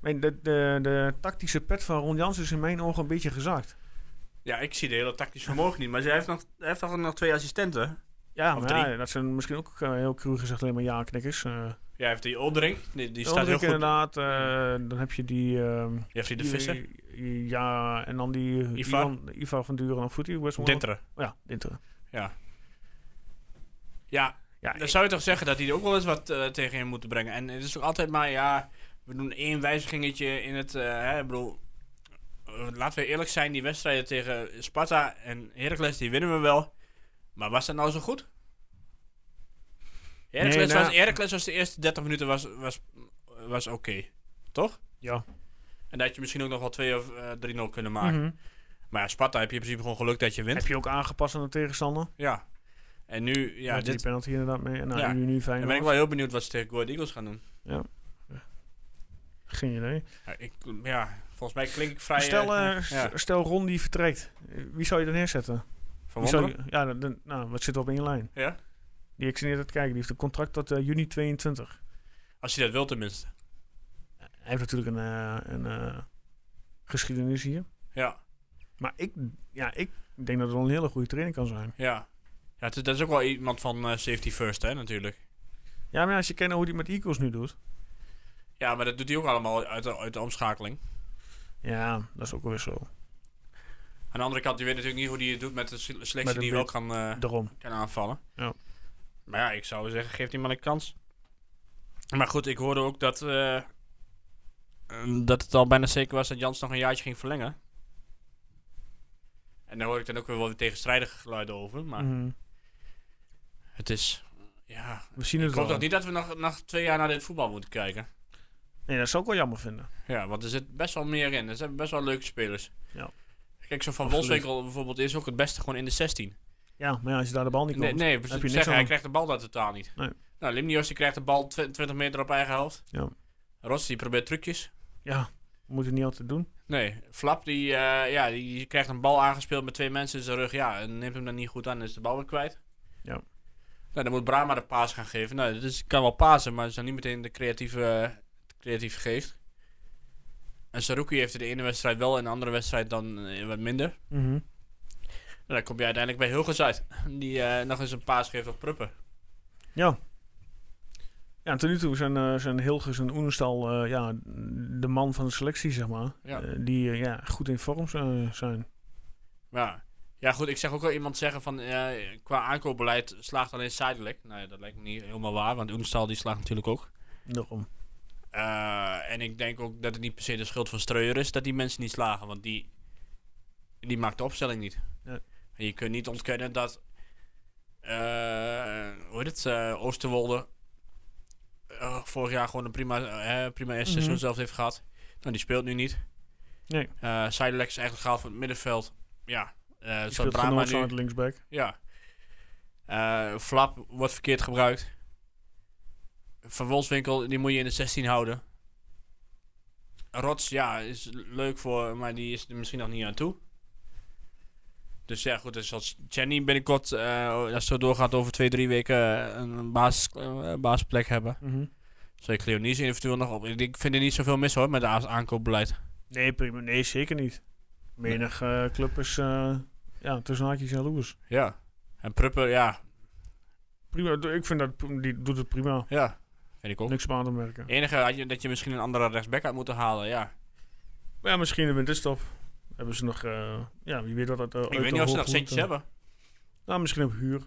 mijn, de, de, de tactische pet van Ron Jans is in mijn ogen een beetje gezakt. Ja, ik zie de hele tactisch vermogen niet, maar hij heeft nog, heeft toch nog twee assistenten. Ja, maar ja, dat zijn misschien ook eh, heel cru gezegd alleen maar ja-knikkers. eh Ja, heeft die Oldering, die, die staat heel goed. inderdaad. eh, dan heb je die... Je heeft die de Visser, die- Ja, en dan die... Ivar. Ivan, van Duren Voetie. West Dinteren. Oh ja, Dinteren. Ja. Ja, Ja, dan zou je toch zeggen dat hij er ook wel eens wat tegen moeten brengen. En het is ook altijd maar, ja, we doen één wijzigingetje in het, hè, ik bedoel, laten we eerlijk zijn, die wedstrijden tegen Sparta en Heracles, die winnen we wel. Maar was dat nou zo goed? Heracles, Nee, nou- was, Heracles was de eerste 30 minuten was, was, was oké, toch? ja. En dat had je misschien ook nog wel 2 of eh 3-0 kunnen maken. Mhm. Maar ja, Sparta heb je in principe gewoon geluk dat je wint. Heb je ook aangepast aan de tegenstander? Ja. En nu, ja, Ja, dit, die penalty inderdaad mee. En nou, Ja. nu, nu fijn. dan ben ik wel heel benieuwd wat ze tegen Go Eagles gaan doen. Geen idee. Ja, ik, ja, volgens mij klink ik vrij... Stel, eh, eh, ja. stel Ron die vertrekt. Wie zou je er neerzetten? Van je, ja, dan- dan- nou, wat zit er op één lijn? Ja? Die ik aan het kijken. Die heeft een contract tot eh, juni 22. Als je dat wil tenminste. Hij heeft natuurlijk een, een geschiedenis hier. Ja, Maar ik, ja, ik denk dat het wel een hele goede trainer kan zijn. ja. Ja, dat is ook wel iemand van safety first, hè, natuurlijk. Ja, maar als je naar hoe hij met Eagles nu doet. Ja, maar dat doet hij ook allemaal uit de, uit de omschakeling. Ja, dat is ook wel weer zo. Aan de andere kant, je weet natuurlijk niet hoe hij het doet met de se- selectie Met die wel kan, eh, Daarom. kan aanvallen. Ja. Maar ja, ik zou zeggen, geef die man een kans. Maar goed, ik hoorde ook dat, eh, eh, dat het al bijna zeker was dat Jans nog een jaartje ging verlengen. En daar hoor ik dan ook weer wel weer tegenstrijdige geluiden over. Maar Mhm. het is, ja... We zien Ik hoop toch niet dat we nog, nog twee jaar naar dit voetbal moeten kijken. Nee, dat zou ik wel jammer vinden. Ja, want er zit best wel meer in. Er zijn best wel leuke spelers. Ja. Kijk, zo van. Wolfswinkel bijvoorbeeld is ook het beste gewoon in de 16. Ja, maar ja, als je daar de bal niet komt. Nee, nee heb je niks Zeggen, aan. hij krijgt de bal daar totaal niet. Nee. Nou, Limnios die krijgt de bal tw- 20 meter op eigen helft. Ja. Ross die probeert trucjes. Ja, we moeten het niet altijd doen. Nee, Flap die, eh, ja, die, krijgt een bal aangespeeld met twee mensen in zijn rug. Ja, en neemt hem dan niet goed aan en is de bal weer kwijt. Ja. Nou, dan moet Brahma de paas gaan geven. Nou, dus kan wel pasen, maar is dan niet meteen de creatieve, de creatieve geest. En Saruki heeft er de ene wedstrijd wel en de andere wedstrijd dan eh, wat minder. Mhm. Nou, dan kom je uiteindelijk bij Hilgers uit. Die eh, nog eens een paas geeft op Pruppen. Ja. Ja, en tot nu toe zijn, eh, zijn Hilgers en Oenestal ja, de man van de selectie, zeg maar. Ja. Die ja, goed in vorm zijn. Ja. ja, goed, ik zeg ook wel iemand zeggen van qua aankoopbeleid slaagt alleen Zijdelijk. Nou ja, dat lijkt me niet helemaal waar, want Oenstal die slaagt natuurlijk ook. Daarom. Eh, en ik denk ook dat het niet per se de schuld van Streuer is dat die mensen niet slagen, want die, die maakt de opstelling niet. Ja. En je kunt niet ontkennen dat, eh hoe heet het, eh, Oosterwolde vorig jaar gewoon een prima, prima eerste Mhm. seizoen zelf heeft gehad. Nou, die speelt nu niet. Nee, Uh, is eigenlijk gehaald van het middenveld. Ja, eh die speelt linksback. Ja. Flap wordt verkeerd gebruikt. Van Wolfswinkel, die moet je in de 16 houden. Rots, ja, is leuk voor, maar die is er misschien nog niet aan toe. Dus ja, goed, dus als Jenny binnenkort, eh, als het zo doorgaat over twee, drie weken, eh, een basis, eh, basisplek hebben. Mhm. Zou ik Cleonice eventueel nog op. Ik vind er niet zoveel mis hoor, met het a- aankoopbeleid. Nee, prima. Nee, zeker niet. Menig eh, club is uh, ja, tussen haakjes jaloers. Ja. En Pruppen, ja, Prima, ik vind dat die doet het prima. ja, vind ik ook. Niks aan te merken. enige had je, dat je misschien een andere rechtsback had moeten halen, ja. Ja, misschien een winterstop. Hebben ze nog, eh, ja, wie weet wat dat. eh, Ik weet niet of ze nog centjes eh, hebben. Nou, misschien op huur.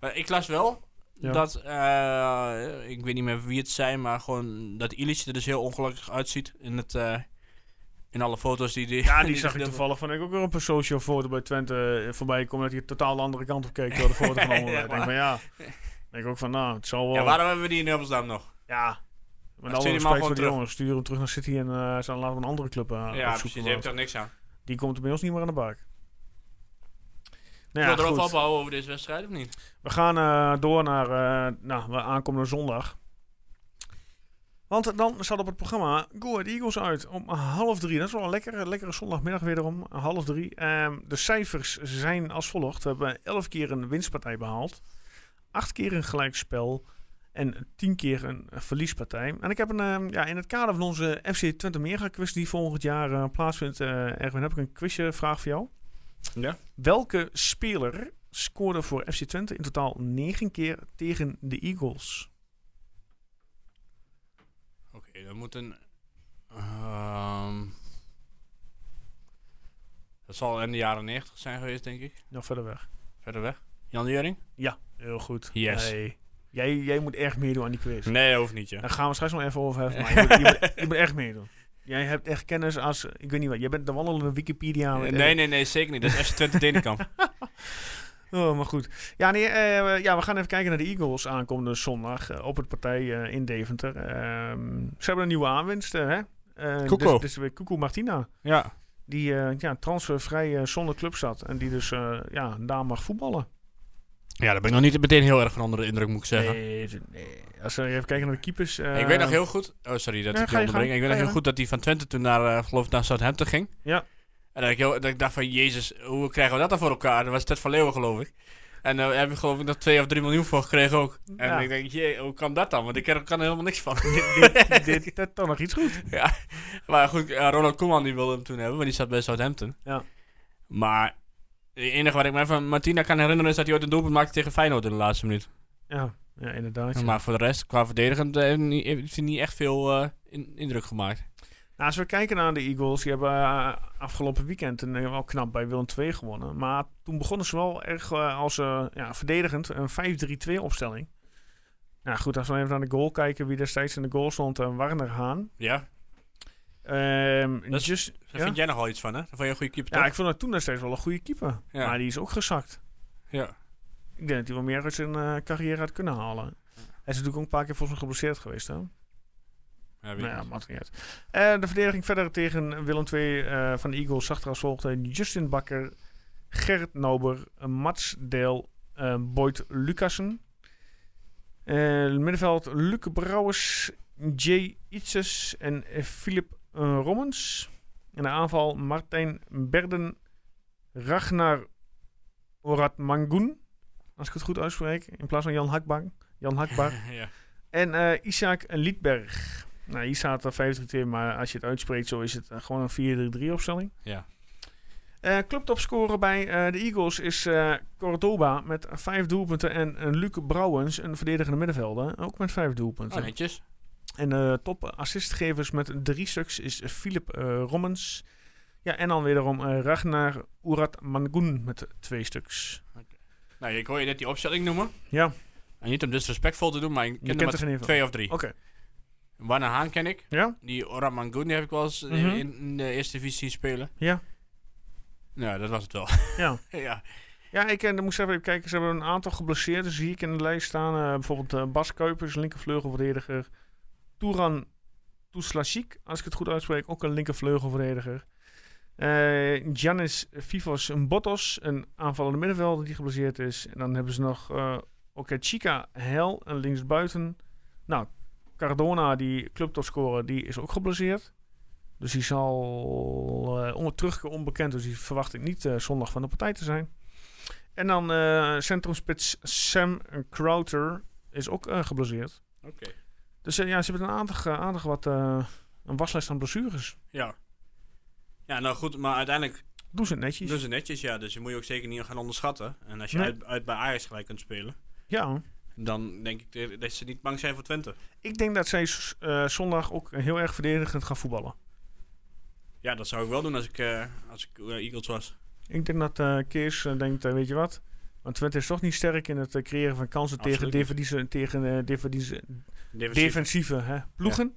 Maar ik las wel Ja. dat, ik weet niet meer wie het zijn, maar gewoon dat Illich er dus heel ongelukkig uitziet in, het, in alle foto's die die... Ja, die [laughs] zag ik toevallig van ik ook weer op een social foto bij Twente voorbij komen dat hij totaal de andere kant op keek terwijl de foto [laughs] genomen werd. Ja, Ik denk van ja, [laughs] denk ik ook van nou, het zal wel. Ja, waarom hebben we die in Amsterdam nog? Ja. Met alle respect gewoon voor die jongens, stuur hem terug naar City en zo laten we een andere club eh ja, opzoeken, precies, heeft er niks aan. Die komt er bij ons niet meer aan de bak. Nou ja, je erover goed. ophouden over deze wedstrijd of niet? We gaan eh, door naar eh, nou, we aankomende zondag. Want dan staat op het programma Go Ahead Eagles uit om half drie. Dat is wel een lekkere, lekkere zondagmiddag wederom, half drie. Ehm, de cijfers zijn als volgt. We hebben elf keer een winstpartij behaald. Acht keer een gelijkspel. En tien keer een verliespartij. En ik heb een, ehm, ja, in het kader van onze FC Twente Mega quiz die volgend jaar eh, plaatsvindt. eh Erwin, heb ik een quizje vraag voor jou. Ja. Welke speler scoorde voor FC Twente in totaal negen keer tegen de Eagles? Oké, dat moet een... ehm, dat zal in de jaren 90 zijn geweest, denk ik. Nog verder weg. Verder weg. Jan Juring? Ja, heel goed. Yes. Nee. Jij, jij moet echt meedoen aan die quiz. Nee, hoeft niet, ja. Daar gaan we straks nog even over hebben. Maar je, [laughs] moet, je, moet, je moet echt meedoen. Jij hebt echt kennis als, ik weet niet wat, jij bent de wandelende Wikipedia. Nee, nee, nee, zeker niet. Dat is FC [laughs] Twente Denenkamp. Oh, maar goed. Ja, nee, eh, ja, we gaan even kijken naar de Eagles aankomende zondag eh, op het partij eh, in Deventer. Ehm, ze hebben een nieuwe aanwinst, hè? Koeko. Dus, dus weer Kuku Martina. ja. Die ja, transfervrij zonder club zat. En die dus ja, daar mag voetballen. Ja, daar ben ik nog niet meteen heel erg van onder de indruk, moet ik zeggen. Nee, nee. Als we even kijken naar de keepers. eh, ik weet nog heel goed... Oh, sorry dat Ja, ik je onderbreng. Ik weet nog heel goed dat hij van Twente toen naar, eh, geloof ik, naar Southampton ging. Ja. En dat ik, heel, dat ik dacht van, jezus, hoe krijgen we dat dan voor elkaar? Dat was Ted van Leeuwen, geloof ik. En daar heb je geloof ik nog 2 of 3 miljoen voor gekregen ook. En Ja. ik denk, jee, hoe kan dat dan? Want ik kan er helemaal niks van. dit, dit, [laughs] dit toch nog iets goed. ja. Maar goed, eh, Ronald Koeman die wilde hem toen hebben, want die zat bij Southampton. Ja. Maar het enige wat ik me van Martina kan herinneren is dat hij ooit een doelpunt maakte tegen Feyenoord in de laatste minuut. Ja, ja inderdaad. ja. Maar voor de rest, qua verdedigend, eh, heeft hij niet echt veel eh, in- indruk gemaakt. Nou, als we kijken naar de Eagles, die hebben eh, afgelopen weekend een, wel knap bij Willem II gewonnen. Maar toen begonnen ze wel erg als ja, verdedigend, een 5-3-2 opstelling. Nou goed, als we even naar de goal kijken, wie destijds in de goal stond, uh, Warner Haan. Ja, Ehm just, daar ja? vind jij nogal iets van, hè? Vond je een goede keeper, ja, toch? ik vond dat toen destijds wel een goede keeper. Ja. Maar die is ook gezakt. Ja. Ik denk dat hij wel meer uit zijn eh, carrière had kunnen halen. Hij is natuurlijk ook een paar keer volgens mij geblesseerd geweest, hè? Ja, Nou ja, maakt niet uit. Eh, de verdediging verder tegen Willem II eh, van de Eagles zag er als volgt. Justin Bakker, Gerrit Nauber, eh, Mats Deel, Boyd Lucassen. Middenveld Luc Brouwers, Jay Itzes en Philip Rommens. En de aanval Martijn Berden, Ragnar Oratmangun. Als ik het goed uitspreek. In plaats van Jan Hakbang. Jan Hakbar. [laughs] ja. En eh, Isaac Liedberg. Nou, hier staat er 5-3-2, maar als je het uitspreekt zo is het eh, gewoon een 4-3-3 opstelling. Ja. Eh clubtopscorer bij eh, de Eagles is eh Cordoba met vijf doelpunten. En uh, Luc Brouwens, een verdedigende middenvelder, ook met vijf doelpunten. Oh, netjes. En de top assistgevers met drie stuks is Philip eh, Rommens. Ja, en dan wederom eh, Ragnar Urat Mangun met twee stuks. Nou, ik hoor je net die opstelling noemen. Ja, En niet om disrespectvol te doen, maar ik ken er maar twee of drie. oké. Warner Haan ken ik. Ja? Die Oramangun die heb ik wel eens eh, Mhm. in, in de eerste divisie spelen. Ja. Nou, dat was het wel. Ja. [laughs] ja. Ja, ik eh, moest even kijken. Ze hebben een aantal geblesseerden. Zie ik in de lijst staan. Eh, bijvoorbeeld eh, Bas Kuipers, linkervleugelverdediger. Touran Touslachik, als ik het goed uitspreek, ook een linkervleugelverdediger. Eh Giannis Fifos Botos, een aanvallende middenvelder die geblesseerd is. En dan hebben ze nog eh Okechika Hel, een linksbuiten. Nou, Cardona, die clubtopscorer, die is ook geblesseerd. Dus die zal eh onder terugkeer onbekend. Dus die verwacht ik niet eh, zondag van de partij te zijn. En dan eh centrumspits Sam Crowther is ook eh, geblesseerd. Oké. Dus eh, ja, ze hebben een aardig, eh, aardig wat eh, een waslijst aan blessures. Ja. Ja, nou goed, maar uiteindelijk Doen ze het netjes. doen ze netjes, ja. Dus je moet je ook zeker niet gaan onderschatten. En als je Nee. uit, uit bij Ajax gelijk kunt spelen, Ja, dan denk ik dat ze niet bang zijn voor Twente. ik denk dat zij zondag ook heel erg verdedigend gaan voetballen. Ja, dat zou ik wel doen als ik, als ik Eagles was. Ik denk dat Kees denkt, weet je wat? Want Twente is toch niet sterk in het creëren van kansen tegen, Absoluut tegen eh, defensieve, hè, ploegen.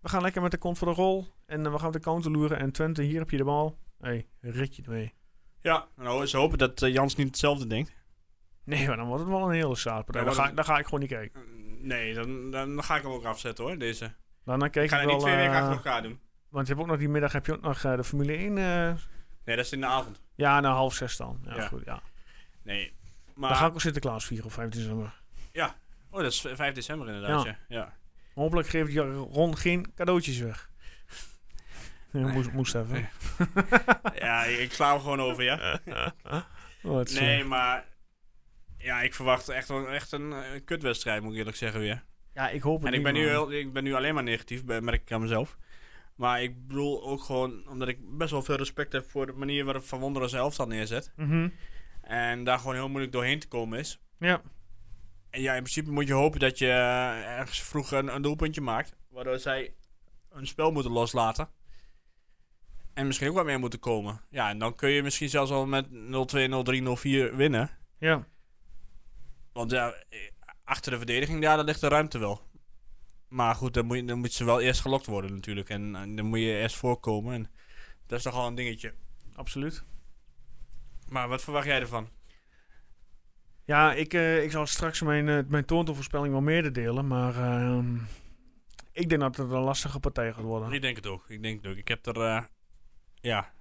We gaan lekker met de kont voor de rol. En eh, we gaan op de counter loeren. En Twente, hier heb je de bal. hey, rit je ermee. Ja, nou, ze hopen dat eh, Jans niet hetzelfde denkt. Nee, maar dan wordt het wel een hele zaadpartij. Ja, Dan, ga, dan ga ik gewoon niet kijken. Nee, dan, dan ga ik hem ook afzetten hoor, deze. Dan, dan kijk Ik ga ik niet twee weken eh, achter elkaar doen. want je hebt ook nog die middag heb je ook nog de Formule 1. eh, Nee, dat is in de avond. ja, na half zes dan. Ja, Ja. goed. Ja. Nee. Dan Maar, ga ik ook Sinterklaas vieren op 15 december. Oh, dat is 5 december inderdaad, ja. ja. Hopelijk geeft Ron geen cadeautjes weg. [laughs] Moest, moest even. [laughs] Ja, ik sla hem gewoon over, ja. [laughs] Oh, Nee, maar... Ja, ik verwacht echt, wel, echt een eh, kutwedstrijd, moet ik eerlijk zeggen weer. ja, ik hoop het En ik ben, nu heel, ik ben nu alleen maar negatief, merk ik aan mezelf. Maar ik bedoel ook gewoon omdat ik best wel veel respect heb voor de manier waarop Van Wonderen zijn elftal neerzet. Mhm. En daar gewoon heel moeilijk doorheen te komen is. Ja, ja, in principe moet je hopen dat je eh, ergens vroeg een, een doelpuntje maakt. Waardoor zij een spel moeten loslaten. En misschien ook wat meer moeten komen. Ja, en dan kun je misschien zelfs al met 0-2, 0-3, 0-4 winnen. ja. Want ja, achter de verdediging, ja, daar ligt de ruimte wel. Maar goed, dan moet, je, dan moet ze wel eerst gelokt worden natuurlijk. En, en dan moet je eerst voorkomen. En dat is toch al een dingetje. absoluut. Maar wat verwacht jij ervan? Ja, ik, eh, ik zal straks mijn, eh, mijn wel meer delen. Maar ehm, ik denk dat het een lastige partij gaat worden. Ik denk het ook. Ik denk het ook. Ik heb er... eh, ja.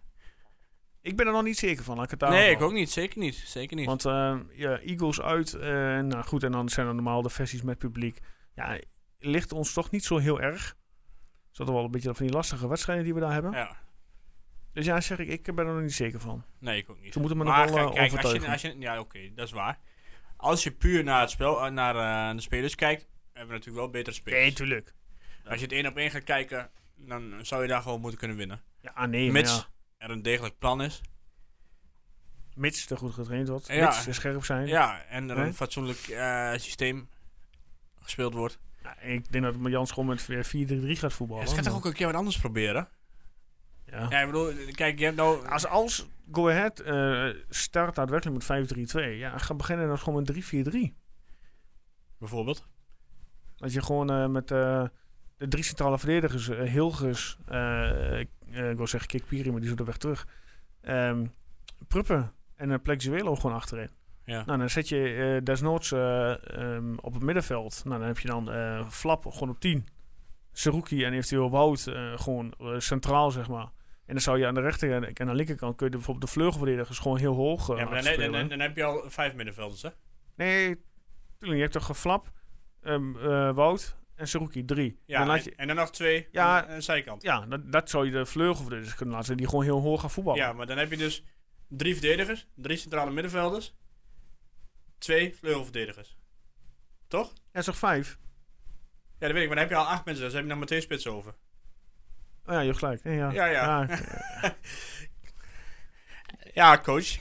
Ik ben er nog niet zeker van. Ik het Nee, ik ook niet. Zeker niet. Zeker niet. Want eh, ja, Eagles uit. nou goed, en dan zijn er normaal de versies met publiek. Ja, ligt ons toch niet zo heel erg. Zat er wel een beetje van die lastige wedstrijden die we daar hebben. ja. Dus ja, zeg ik, ik ben er nog niet zeker van. Nee, ik ook niet. Ze moeten me maar nog wel kijk, kijk, als je, overtuigen. als je, ja, oké, dat is waar. Als je puur naar het spel, eh, naar eh, de spelers kijkt, hebben we natuurlijk wel betere spelers. Nee, tuurlijk. Als je het één op één gaat kijken, dan zou je daar gewoon moeten kunnen winnen. Ja, nee, maar Mits ja, er een degelijk plan is. mits er goed getraind wordt. Ja. Mits er scherp zijn. Ja, en er een fatsoenlijk eh, systeem gespeeld wordt. Ja, ik denk dat gewoon met 4-3-3 gaat voetballen. Ja, ze gaat toch ook een keer wat anders proberen? Ja. Ja, ik bedoel, kijk, je hebt nou... Als, als Go Ahead eh, start daadwerkelijk met 5-3-2, ja, ga beginnen dan gewoon met 3-4-3. Bijvoorbeeld. Dat je gewoon eh, met eh, de drie centrale verdedigers, Hilgers, ik wil zeggen Kikpiri, maar die op de weg terug. Ehm Pruppen en een Plexuelo gewoon achterin. Ja. Nou, dan zet je desnoods ehm, op het middenveld. Nou, dan heb je dan Flap gewoon op 10. Seruki en eventueel Wout gewoon centraal, zeg maar. En dan zou je aan de rechter en aan de linkerkant kun je bijvoorbeeld de vleugelverdedigers gewoon heel hoog eh ja, maar dan, dan, dan, dan heb je al vijf middenvelders, hè? Nee, tuurlijk, je hebt toch een Flap, ehm, eh, Wout en Seruki, drie. Ja, dan laat en, je, en dan nog twee Ja. aan de zijkant. ja dat, dat zou je de vleugelverdedigers kunnen laten, die gewoon heel hoog gaan voetballen. Ja, maar dan heb je dus drie verdedigers, drie centrale middenvelders, twee vleugelverdedigers. Toch? Ja, is toch vijf? Ja, dat weet ik, maar dan heb je al acht mensen, dus heb je nog maar twee spitsen over. Oh ja, je hebt gelijk. Ja, ja. Ja, ja. ik- [laughs] Ja, coach. [laughs]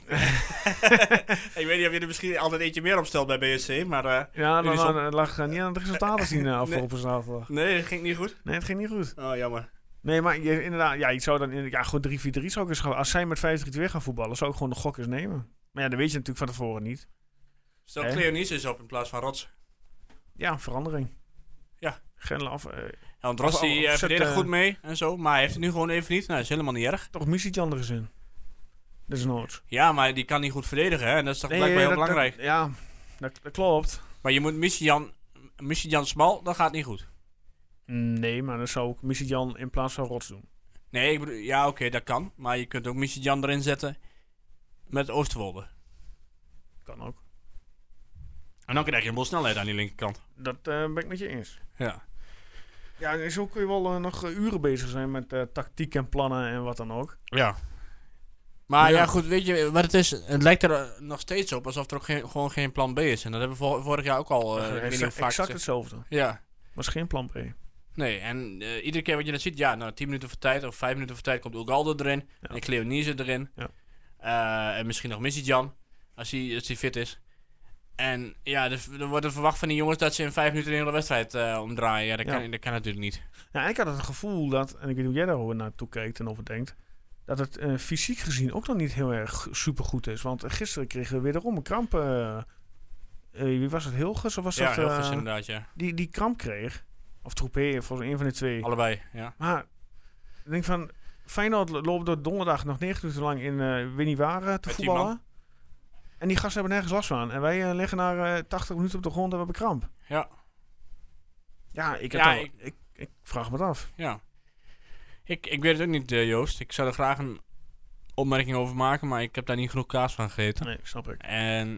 ik weet niet of je er misschien altijd eentje meer opstelt bij BSC, maar eh, ja, dan, dan lag eh, niet aan het resultaten zien eh, [laughs] afgelopen zaterdag. nee, dat ging niet goed. Nee, het ging niet goed. Oh, jammer. Nee, maar je, inderdaad, ja, je zou dan in, ja, gewoon 3-4-3 zou ik eens gaan. Als zij met 5-3-2 gaan voetballen, zou ik gewoon de gok eens nemen. Maar ja, dat weet je natuurlijk van tevoren niet. Stel? Cleonice is op in plaats van Rots. Ja, verandering. Ja. Grendel af. Want Rots Of- die eh, zet, verdedigt eh, goed mee en zo, maar hij heeft het nu gewoon even niet. Nou, dat is helemaal niet erg. toch Misitjan er eens in. Dat is nooit. Ja, maar die kan niet goed verdedigen, hè? En dat is toch blijkbaar heel dat- dat- belangrijk. ja, dat, dat klopt. Maar je moet Michijan, Michijan smal, dat gaat niet goed. Nee, maar dan zou ik Misitjan in plaats van Rots doen. Nee, ik bedoel, ja, oké, dat kan. Maar je kunt ook Michijan erin zetten met Oosterwolde. Kan ook. En dan krijg je een boel snelheid aan die linkerkant. Dat eh, ben ik met je eens. Ja. Ja, zo kun je wel eh, nog eh, uren bezig zijn met eh, tactiek en plannen en wat dan ook. Ja. Maar Ja. ja. goed, weet je wat het is? Het lijkt er nog steeds op alsof er ook geen, gewoon geen plan B is. En dat hebben we vor- vorig jaar ook al hoe vaak exact hetzelfde. Ja. Was geen plan B. Nee, en iedere keer wat je dat ziet, ja, nou, 10 minuten voor tijd of 5 minuten voor tijd komt Ugaldo erin. Ja. En Cleonise erin. Ja. En misschien nog Missy-Jan, als hij, als hij fit is. En ja, dus, er wordt er verwacht van die jongens dat ze in 5 minuten de hele wedstrijd eh, omdraaien. Ja, dat, Ja. Kan, dat kan natuurlijk niet. Ja, ik had het gevoel dat, en ik weet niet hoe jij daarover naartoe kijkt en over denkt, dat het eh, fysiek gezien ook nog niet heel erg supergoed is. Want gisteren kregen we wederom een kramp. eh, wie was het? Hilgers? Of was ja, dat, goed inderdaad, ja. die, die kramp kreeg. Of Troepé, volgens een van de twee. Allebei, ja. Maar ik denk van, Feyenoord lo- loopt door donderdag nog 90 minuten lang in uh, Winniwaren te voetballen. En die gasten hebben nergens last van. En wij eh, liggen na eh, 80 minuten op de grond en we hebben kramp. Ja. Ja, ik, heb Ja, al- ik- ik, ik vraag me het af. Ja. Ik, ik weet het ook niet, eh, Joost. Ik zou er graag een opmerking over maken, maar ik heb daar niet genoeg kaas van gegeten. Nee, snap ik. En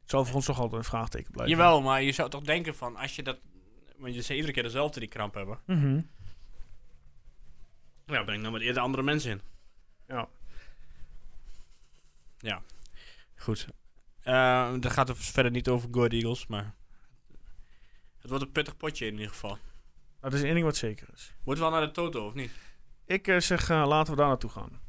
Het zal voor ons toch altijd een vraagteken blijven. jawel, maar je zou toch denken van als je dat. Want je ziet iedere keer dezelfde die kramp hebben. Mhm. Ja, breng dan met eerder andere mensen in. Ja. Ja. Goed. Eh dat gaat er verder niet over Good Eagles, maar. Het wordt een pittig potje in ieder geval. Dat is één ding wat zeker is. Moeten we al naar de Toto of niet? Ik eh, zeg, eh, laten we daar naartoe gaan.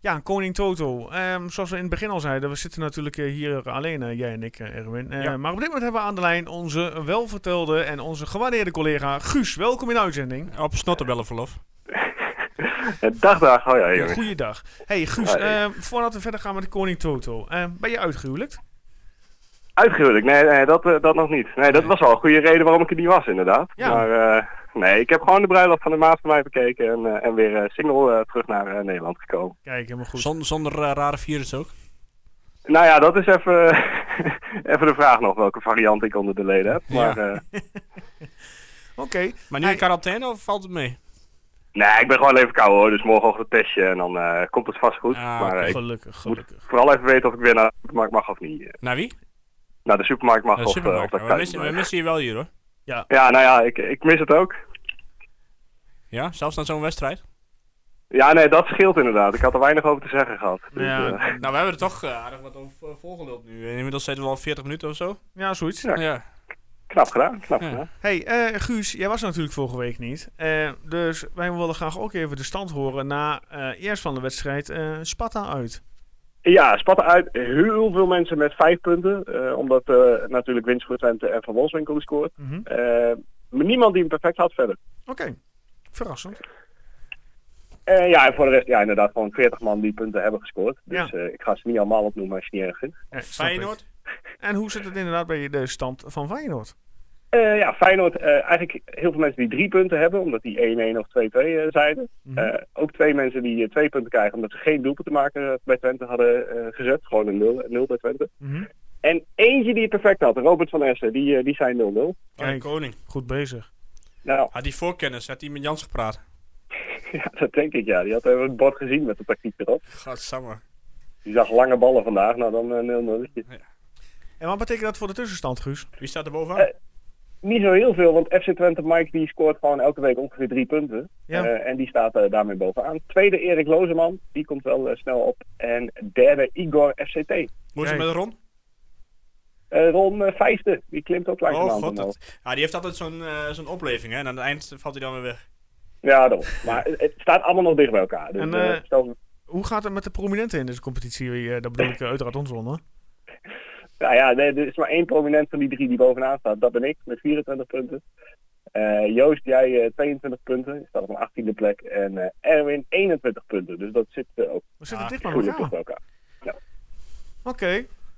Ja, Koning Toto. Ehm, zoals we in het begin al zeiden, we zitten natuurlijk eh, hier alleen, jij en ik, Erwin. Eh, Ja. Maar op dit moment hebben we aan de lijn onze welvertelde en onze gewaardeerde collega Guus. Welkom in de uitzending. Op snottenbellenverlof. [laughs] Dag, dag. Oh ja, jongens. Goeiedag. Hey Guus, Hoi. eh, voordat we verder gaan met de Koning Toto. eh, ben je uitgehuwelijkt? Uitgehuwelijk? Nee, nee dat, eh, dat nog niet. Nee, dat was wel een goede reden waarom ik er niet was, inderdaad. Ja. Maar eh, nee, ik heb gewoon de bruiloft van de maat van mij bekeken en, eh, en weer eh, single eh, terug naar eh, Nederland gekomen. Kijk, helemaal goed. Zon- zonder eh, rare virus ook. Nou ja, dat is even, [laughs] even de vraag nog welke variant ik onder de leden heb. Maar Ja. eh, [laughs] Oké. Maar nu in quarantaine of valt het mee? Nee, ik ben gewoon even koud hoor, dus morgenochtend een testje en dan eh, komt het vast goed. Ah, maar eh, ik Gelukkig, gelukkig. vooral even weten of ik weer naar de supermarkt mag of niet. eh. Naar wie? Naar de supermarkt mag de of, supermarkt. of dat we, missen, we missen je wel hier hoor. Ja, nou ja, ik, ik mis het ook. Ja, zelfs na zo'n wedstrijd. Ja, nee, dat scheelt inderdaad. Ik had er weinig over te zeggen gehad. Dus, Ja. eh, Nou, we hebben er toch aardig wat over uh, volgeluld nu. Inmiddels zitten we al 40 minuten of zo. Ja, zoiets. Ja. Ja. Knap gedaan, knap Ja. gedaan. Hey, eh, Guus, jij was er natuurlijk vorige week niet. Eh, dus wij willen graag ook even de stand horen na eh, eerst van de wedstrijd eh Sparta uit. Ja, Sparta uit. Heel veel mensen met vijf punten. eh, omdat eh, natuurlijk winst voor Twente en Van Wolfswinkel gescoord. Mhm. Eh, maar niemand die hem perfect had verder. Oké, verrassend. Eh, ja, en voor de rest, ja, inderdaad gewoon 40 man die punten hebben gescoord. Dus Ja. eh, ik ga ze niet allemaal opnoemen als je het niet erg vindt. Feyenoord. En hoe zit het inderdaad bij de stand van Feyenoord? Eh, ja, Feyenoord, eh, eigenlijk heel veel mensen die drie punten hebben, omdat die 1-1 of 2-2 eh, zeiden. Mhm. Eh, ook twee mensen die twee punten krijgen, omdat ze geen doelpunt te maken bij Twente hadden eh, gezet. Gewoon een 0, 0 bij Twente. Mhm. En eentje die het perfect had, Robert van Essen, die, die zei 0-0. Kijk. Koning. Goed bezig. Nou, Had die voorkennis? Had hij met Jans gepraat? [laughs] ja, dat denk ik ja. Die had even het bord gezien met de tactiek erop. Godsamme. Die zag lange ballen vandaag, nou dan eh, 0-0. En wat betekent dat voor de tussenstand, Guus? Wie staat er bovenaan? Eh, Niet zo heel veel, want FC Twente Mike die scoort gewoon elke week ongeveer drie punten. Ja. Eh, en die staat eh, daarmee bovenaan. Tweede Erik Lozeman, die komt wel eh, snel op. En derde Igor FCT. Hoe is het met Ron? Eh, Ron eh, vijfde, die klimt ook Oh langzaam god. dat- ja, die heeft altijd zo'n eh, zo'n opleving, hè. En aan het eind valt hij dan weer weg. Ja, daarom. Maar het, staat allemaal nog dicht bij elkaar. Dus, En, stel- Hoe gaat het met de prominenten in deze competitie? Eh, dat bedoel ik uiteraard ons Ronde. [laughs] Nou ja, nee, er is maar één prominent van die drie die bovenaan staat. Dat ben ik, met 24 punten. Eh, Joost, jij eh, 22 punten. Je staat op een 18e plek. En eh, Erwin 21 punten. Dus dat zit ook We zitten Ah, dicht bij goed elkaar. dicht bij elkaar. Oké.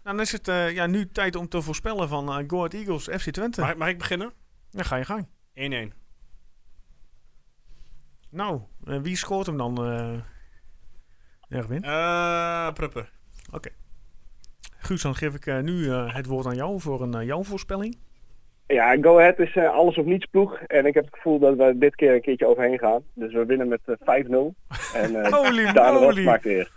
Nou, dan is het ja, nu tijd om te voorspellen van eh Go Ahead Eagles FC Twente. Mag, ik- mag ik beginnen? 1-1. Ja, ga je gang. Nou, eh, wie scoort hem dan? eh Erwin? Eh, Pruppen. Guus, dan geef ik eh, nu eh, het woord aan jou voor een eh, jouw voorspelling. Ja, Go Ahead is alles of niets ploeg. En ik heb het gevoel dat we dit keer een keertje overheen gaan. Dus we winnen met eh, 5-0. [laughs] En eh Holy Daan maakt weer.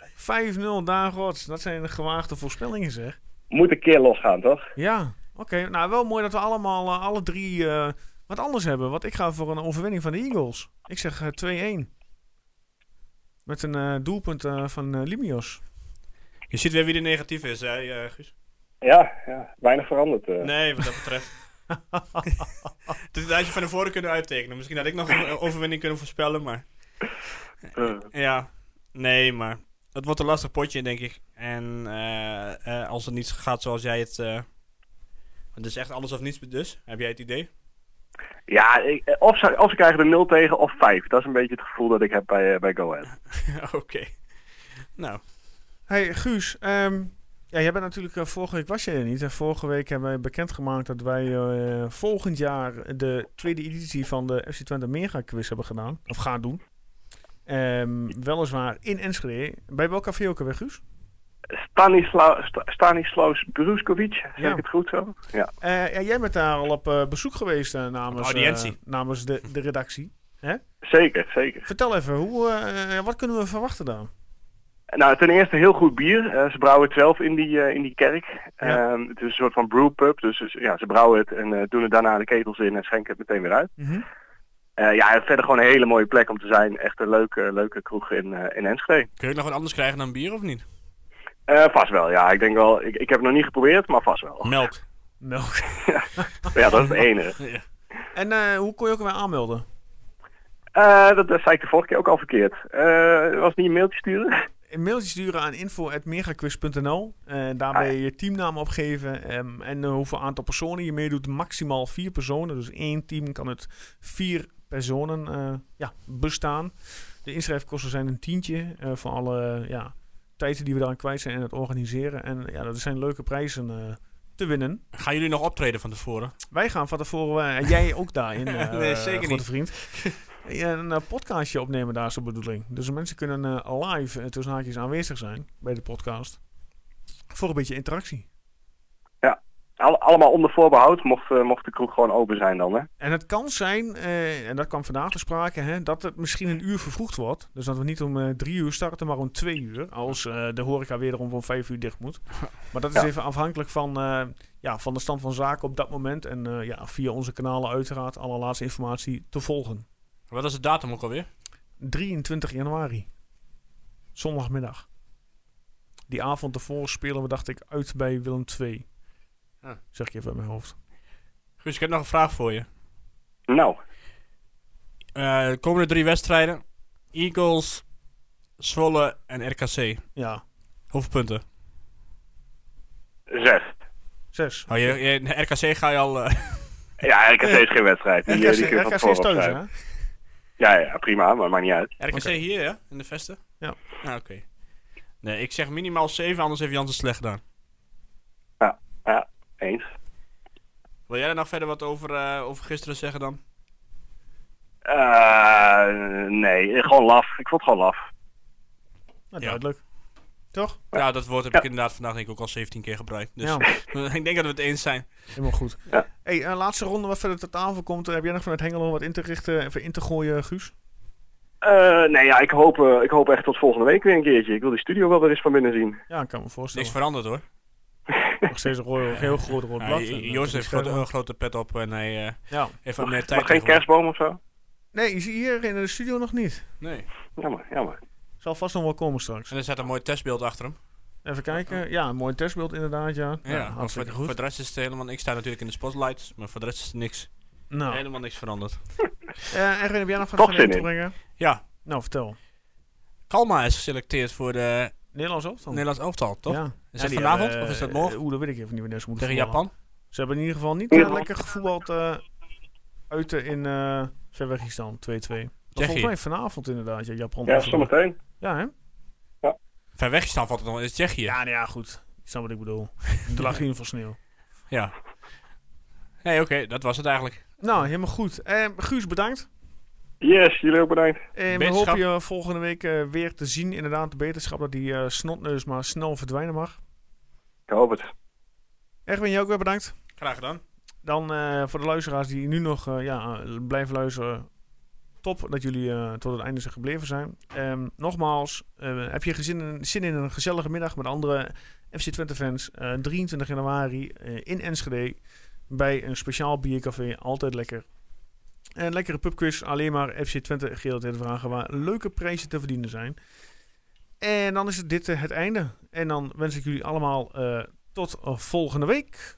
5-0 Daan Rots. Dat zijn gewaagde voorspellingen zeg. Moet een keer losgaan, toch? Ja, oké. Nou, wel mooi dat we allemaal, alle drie, wat anders hebben. Want ik ga voor een overwinning van de Eagles. Ik zeg eh, 2-1. Met een doelpunt van Limios. Je ziet weer wie de negatief is, hè, eh, Guus? Ja, ja weinig veranderd. eh. Nee, wat dat betreft. [laughs] Dit had je van tevoren kunnen uittekenen. Misschien had ik nog een overwinning kunnen voorspellen, maar... Eh. Ja, nee, maar... Het wordt een lastig potje, denk ik. En als het niet gaat zoals jij het... het is echt alles of niets dus. Heb jij het idee? Ja, ik, of, ze, of ze krijgen er 0 tegen of 5. Dat is een beetje het gevoel dat ik heb bij, bij Go Ahead. [laughs] Oké. Nou, Hey Guus, ehm, ja, jij bent natuurlijk, eh, vorige week was je er niet. En vorige week hebben wij bekendgemaakt dat wij eh, volgend jaar de tweede editie van de FC Twente Mega Quiz hebben gedaan. Of gaan doen. Ehm, weliswaar in Enschede. Bij welk café ook alweer, Guus? Stanisla, Sta- Stanislaus Bruskovic, zeg Ja. ik het goed zo? Ja. Eh, ja, jij bent daar al op eh, bezoek geweest eh, namens, namens de, de redactie. Zeker, zeker. Vertel even, hoe, eh, wat kunnen we verwachten dan? Nou, ten eerste heel goed bier. Eh, ze brouwen het zelf in die, eh, in die kerk. Ja. Ehm, het is een soort van brewpub. Dus dus, ja, ze brouwen het en eh, doen het daarna de ketels in en schenken het meteen weer uit. Mhm. Eh, ja, verder gewoon een hele mooie plek om te zijn. Echt een leuke, leuke kroeg in, eh, in Enschede. kun je nog wat anders krijgen dan bier of niet? Eh, vast wel, ja. Ik denk wel, ik, ik heb het nog niet geprobeerd, maar vast wel. Melk. [laughs] Melk. [laughs] Ja, dat is het enige. [laughs] Ja. En eh, hoe kon je ook weer aanmelden? Eh, dat, dat zei ik de vorige keer ook al verkeerd. Eh, was het niet een mailtje sturen? Een mailtje sturen aan info.megaquiz.nl. En daarbij Ah, ja. je teamnaam opgeven. ehm, en eh, hoeveel aantal personen je meedoet. Maximaal vier personen. Dus één team kan uit vier personen eh, ja, bestaan. De inschrijfkosten zijn een tientje. eh, voor alle ja, tijden die we daaraan kwijt zijn en het organiseren. En ja, dat zijn leuke prijzen eh, te winnen. Gaan jullie nog optreden van tevoren? Wij gaan van tevoren, eh, en jij ook daarin, [laughs] eh Nee, zeker grote niet. vriend. [laughs] Ja, een eh, podcastje opnemen, daar is de bedoeling. Dus mensen kunnen eh, live eh, tussen haakjes aanwezig zijn bij de podcast. Voor een beetje interactie. Al- allemaal onder voorbehoud, mocht, mocht de kroeg gewoon open zijn dan, hè? En het kan zijn, eh, en dat kwam vandaag te sprake, hè, dat het misschien een uur vervroegd wordt. Dus dat we niet om eh, drie uur starten, maar om twee uur. Als eh, de horeca wederom om vijf uur dicht moet. Maar dat is Ja. even afhankelijk van, ja, van de stand van zaken op dat moment. En ja, via onze kanalen uiteraard alle laatste informatie te volgen. Wat is de datum ook alweer? 23 januari. Zondagmiddag. Die avond ervoor spelen we, dacht ik, uit bij Willem II. Ah. Zeg ik even uit mijn hoofd. Guus, ik heb nog een vraag voor je. Nou, Eh, de komende drie wedstrijden. Eagles, Zwolle en RKC. Ja, Hoeveel punten? zes. zes. Oh, je, je- RKC ga je al... eh, Ja, RKC is geen wedstrijd. [laughs] Die, RKC, die kun je van RKC is thuis, hè? Ja, ja, prima, maar maakt niet uit. RKC Oké. hier, ja? In de vesten? Ja. Ah, oké. Nee, ik zeg minimaal 7, anders heeft Jans het slecht gedaan. Ja, eens. Wil jij er nog verder wat over, eh, over gisteren zeggen dan? Eh, nee, gewoon laf. Ik vond het gewoon laf. Ja. duidelijk. Toch? Ja, dat woord heb Ja. ik inderdaad vandaag denk ik ook al 17 keer gebruikt. Dus Ja, [laughs] ik denk dat we het eens zijn. helemaal goed. Ja. Hey, eh, laatste ronde wat verder ter tafel komt. Heb jij nog vanuit Hengelo wat in te richten, even in te gooien, Guus? Eh, nee, ja, ik hoop, eh, ik hoop echt tot volgende week weer een keertje. Ik wil die studio wel weer eens van binnen zien. Ja, ik kan me voorstellen. Niks veranderd hoor. [laughs] Nog steeds een, rooi, een heel groot rood Ja, blad. Eh, Joost heeft grote, een grote pet op en hij eh, Ja. heeft wat meer tijd. Maar geen kerstboom of zo? Nee, je ziet hier in de studio nog niet. Nee. Jammer, jammer. Zal vast nog wel komen straks. En er staat een mooi testbeeld achter hem. Even kijken. Ja, een mooi testbeeld inderdaad, ja. Ja, voor, hartstikke voor goed. de rest is het helemaal... Ik sta natuurlijk in de spotlight, maar voor de rest is er niks. Nou, Helemaal niks veranderd. [laughs] eh Erwin, heb jij nog wat van te brengen? Ja, Nou, vertel. Kalma is geselecteerd voor de Nederlands elftal. Nederlands elftal, toch? Ja. Is dat die vanavond hebben, of is dat eh, morgen? Oeh, dat weet ik even niet wanneer ze moeten Tegen voetballen. Japan? Ze hebben in ieder geval niet eh, lekker gevoetbald eh uit eh, in eh Verwegistan 2-2. Dat Volgens mij vanavond inderdaad, ja, Japan. Ja, zometeen. Ja, hè? Ver weg staan valt het nog in Tsjechië. Ja, nou ja, goed. Ik snap wat ik bedoel. Er lag in ieder geval sneeuw. Ja. Nee, oké, dat was het eigenlijk. Nou, helemaal goed. Eh, Guus, bedankt. Yes, jullie ook bedankt. En we hopen je volgende week eh, weer te zien. Inderdaad, de beterschap dat die eh, snotneus maar snel verdwijnen mag. Ik hoop het. Erwin, jij ook weer bedankt. Graag gedaan. Dan eh, voor de luisteraars die nu nog eh, ja, blijven luisteren. Top dat jullie eh, tot het einde zijn gebleven zijn. Ehm, nogmaals, eh, heb je gezin in, zin in een gezellige middag met andere FC Twente fans? eh, 23 januari eh, in Enschede bij een speciaal biercafé. Altijd lekker. Een lekkere pubquiz. Alleen maar FC Twente te vragen waar leuke prijzen te verdienen zijn. En dan is dit het einde. En dan wens ik jullie allemaal tot volgende week.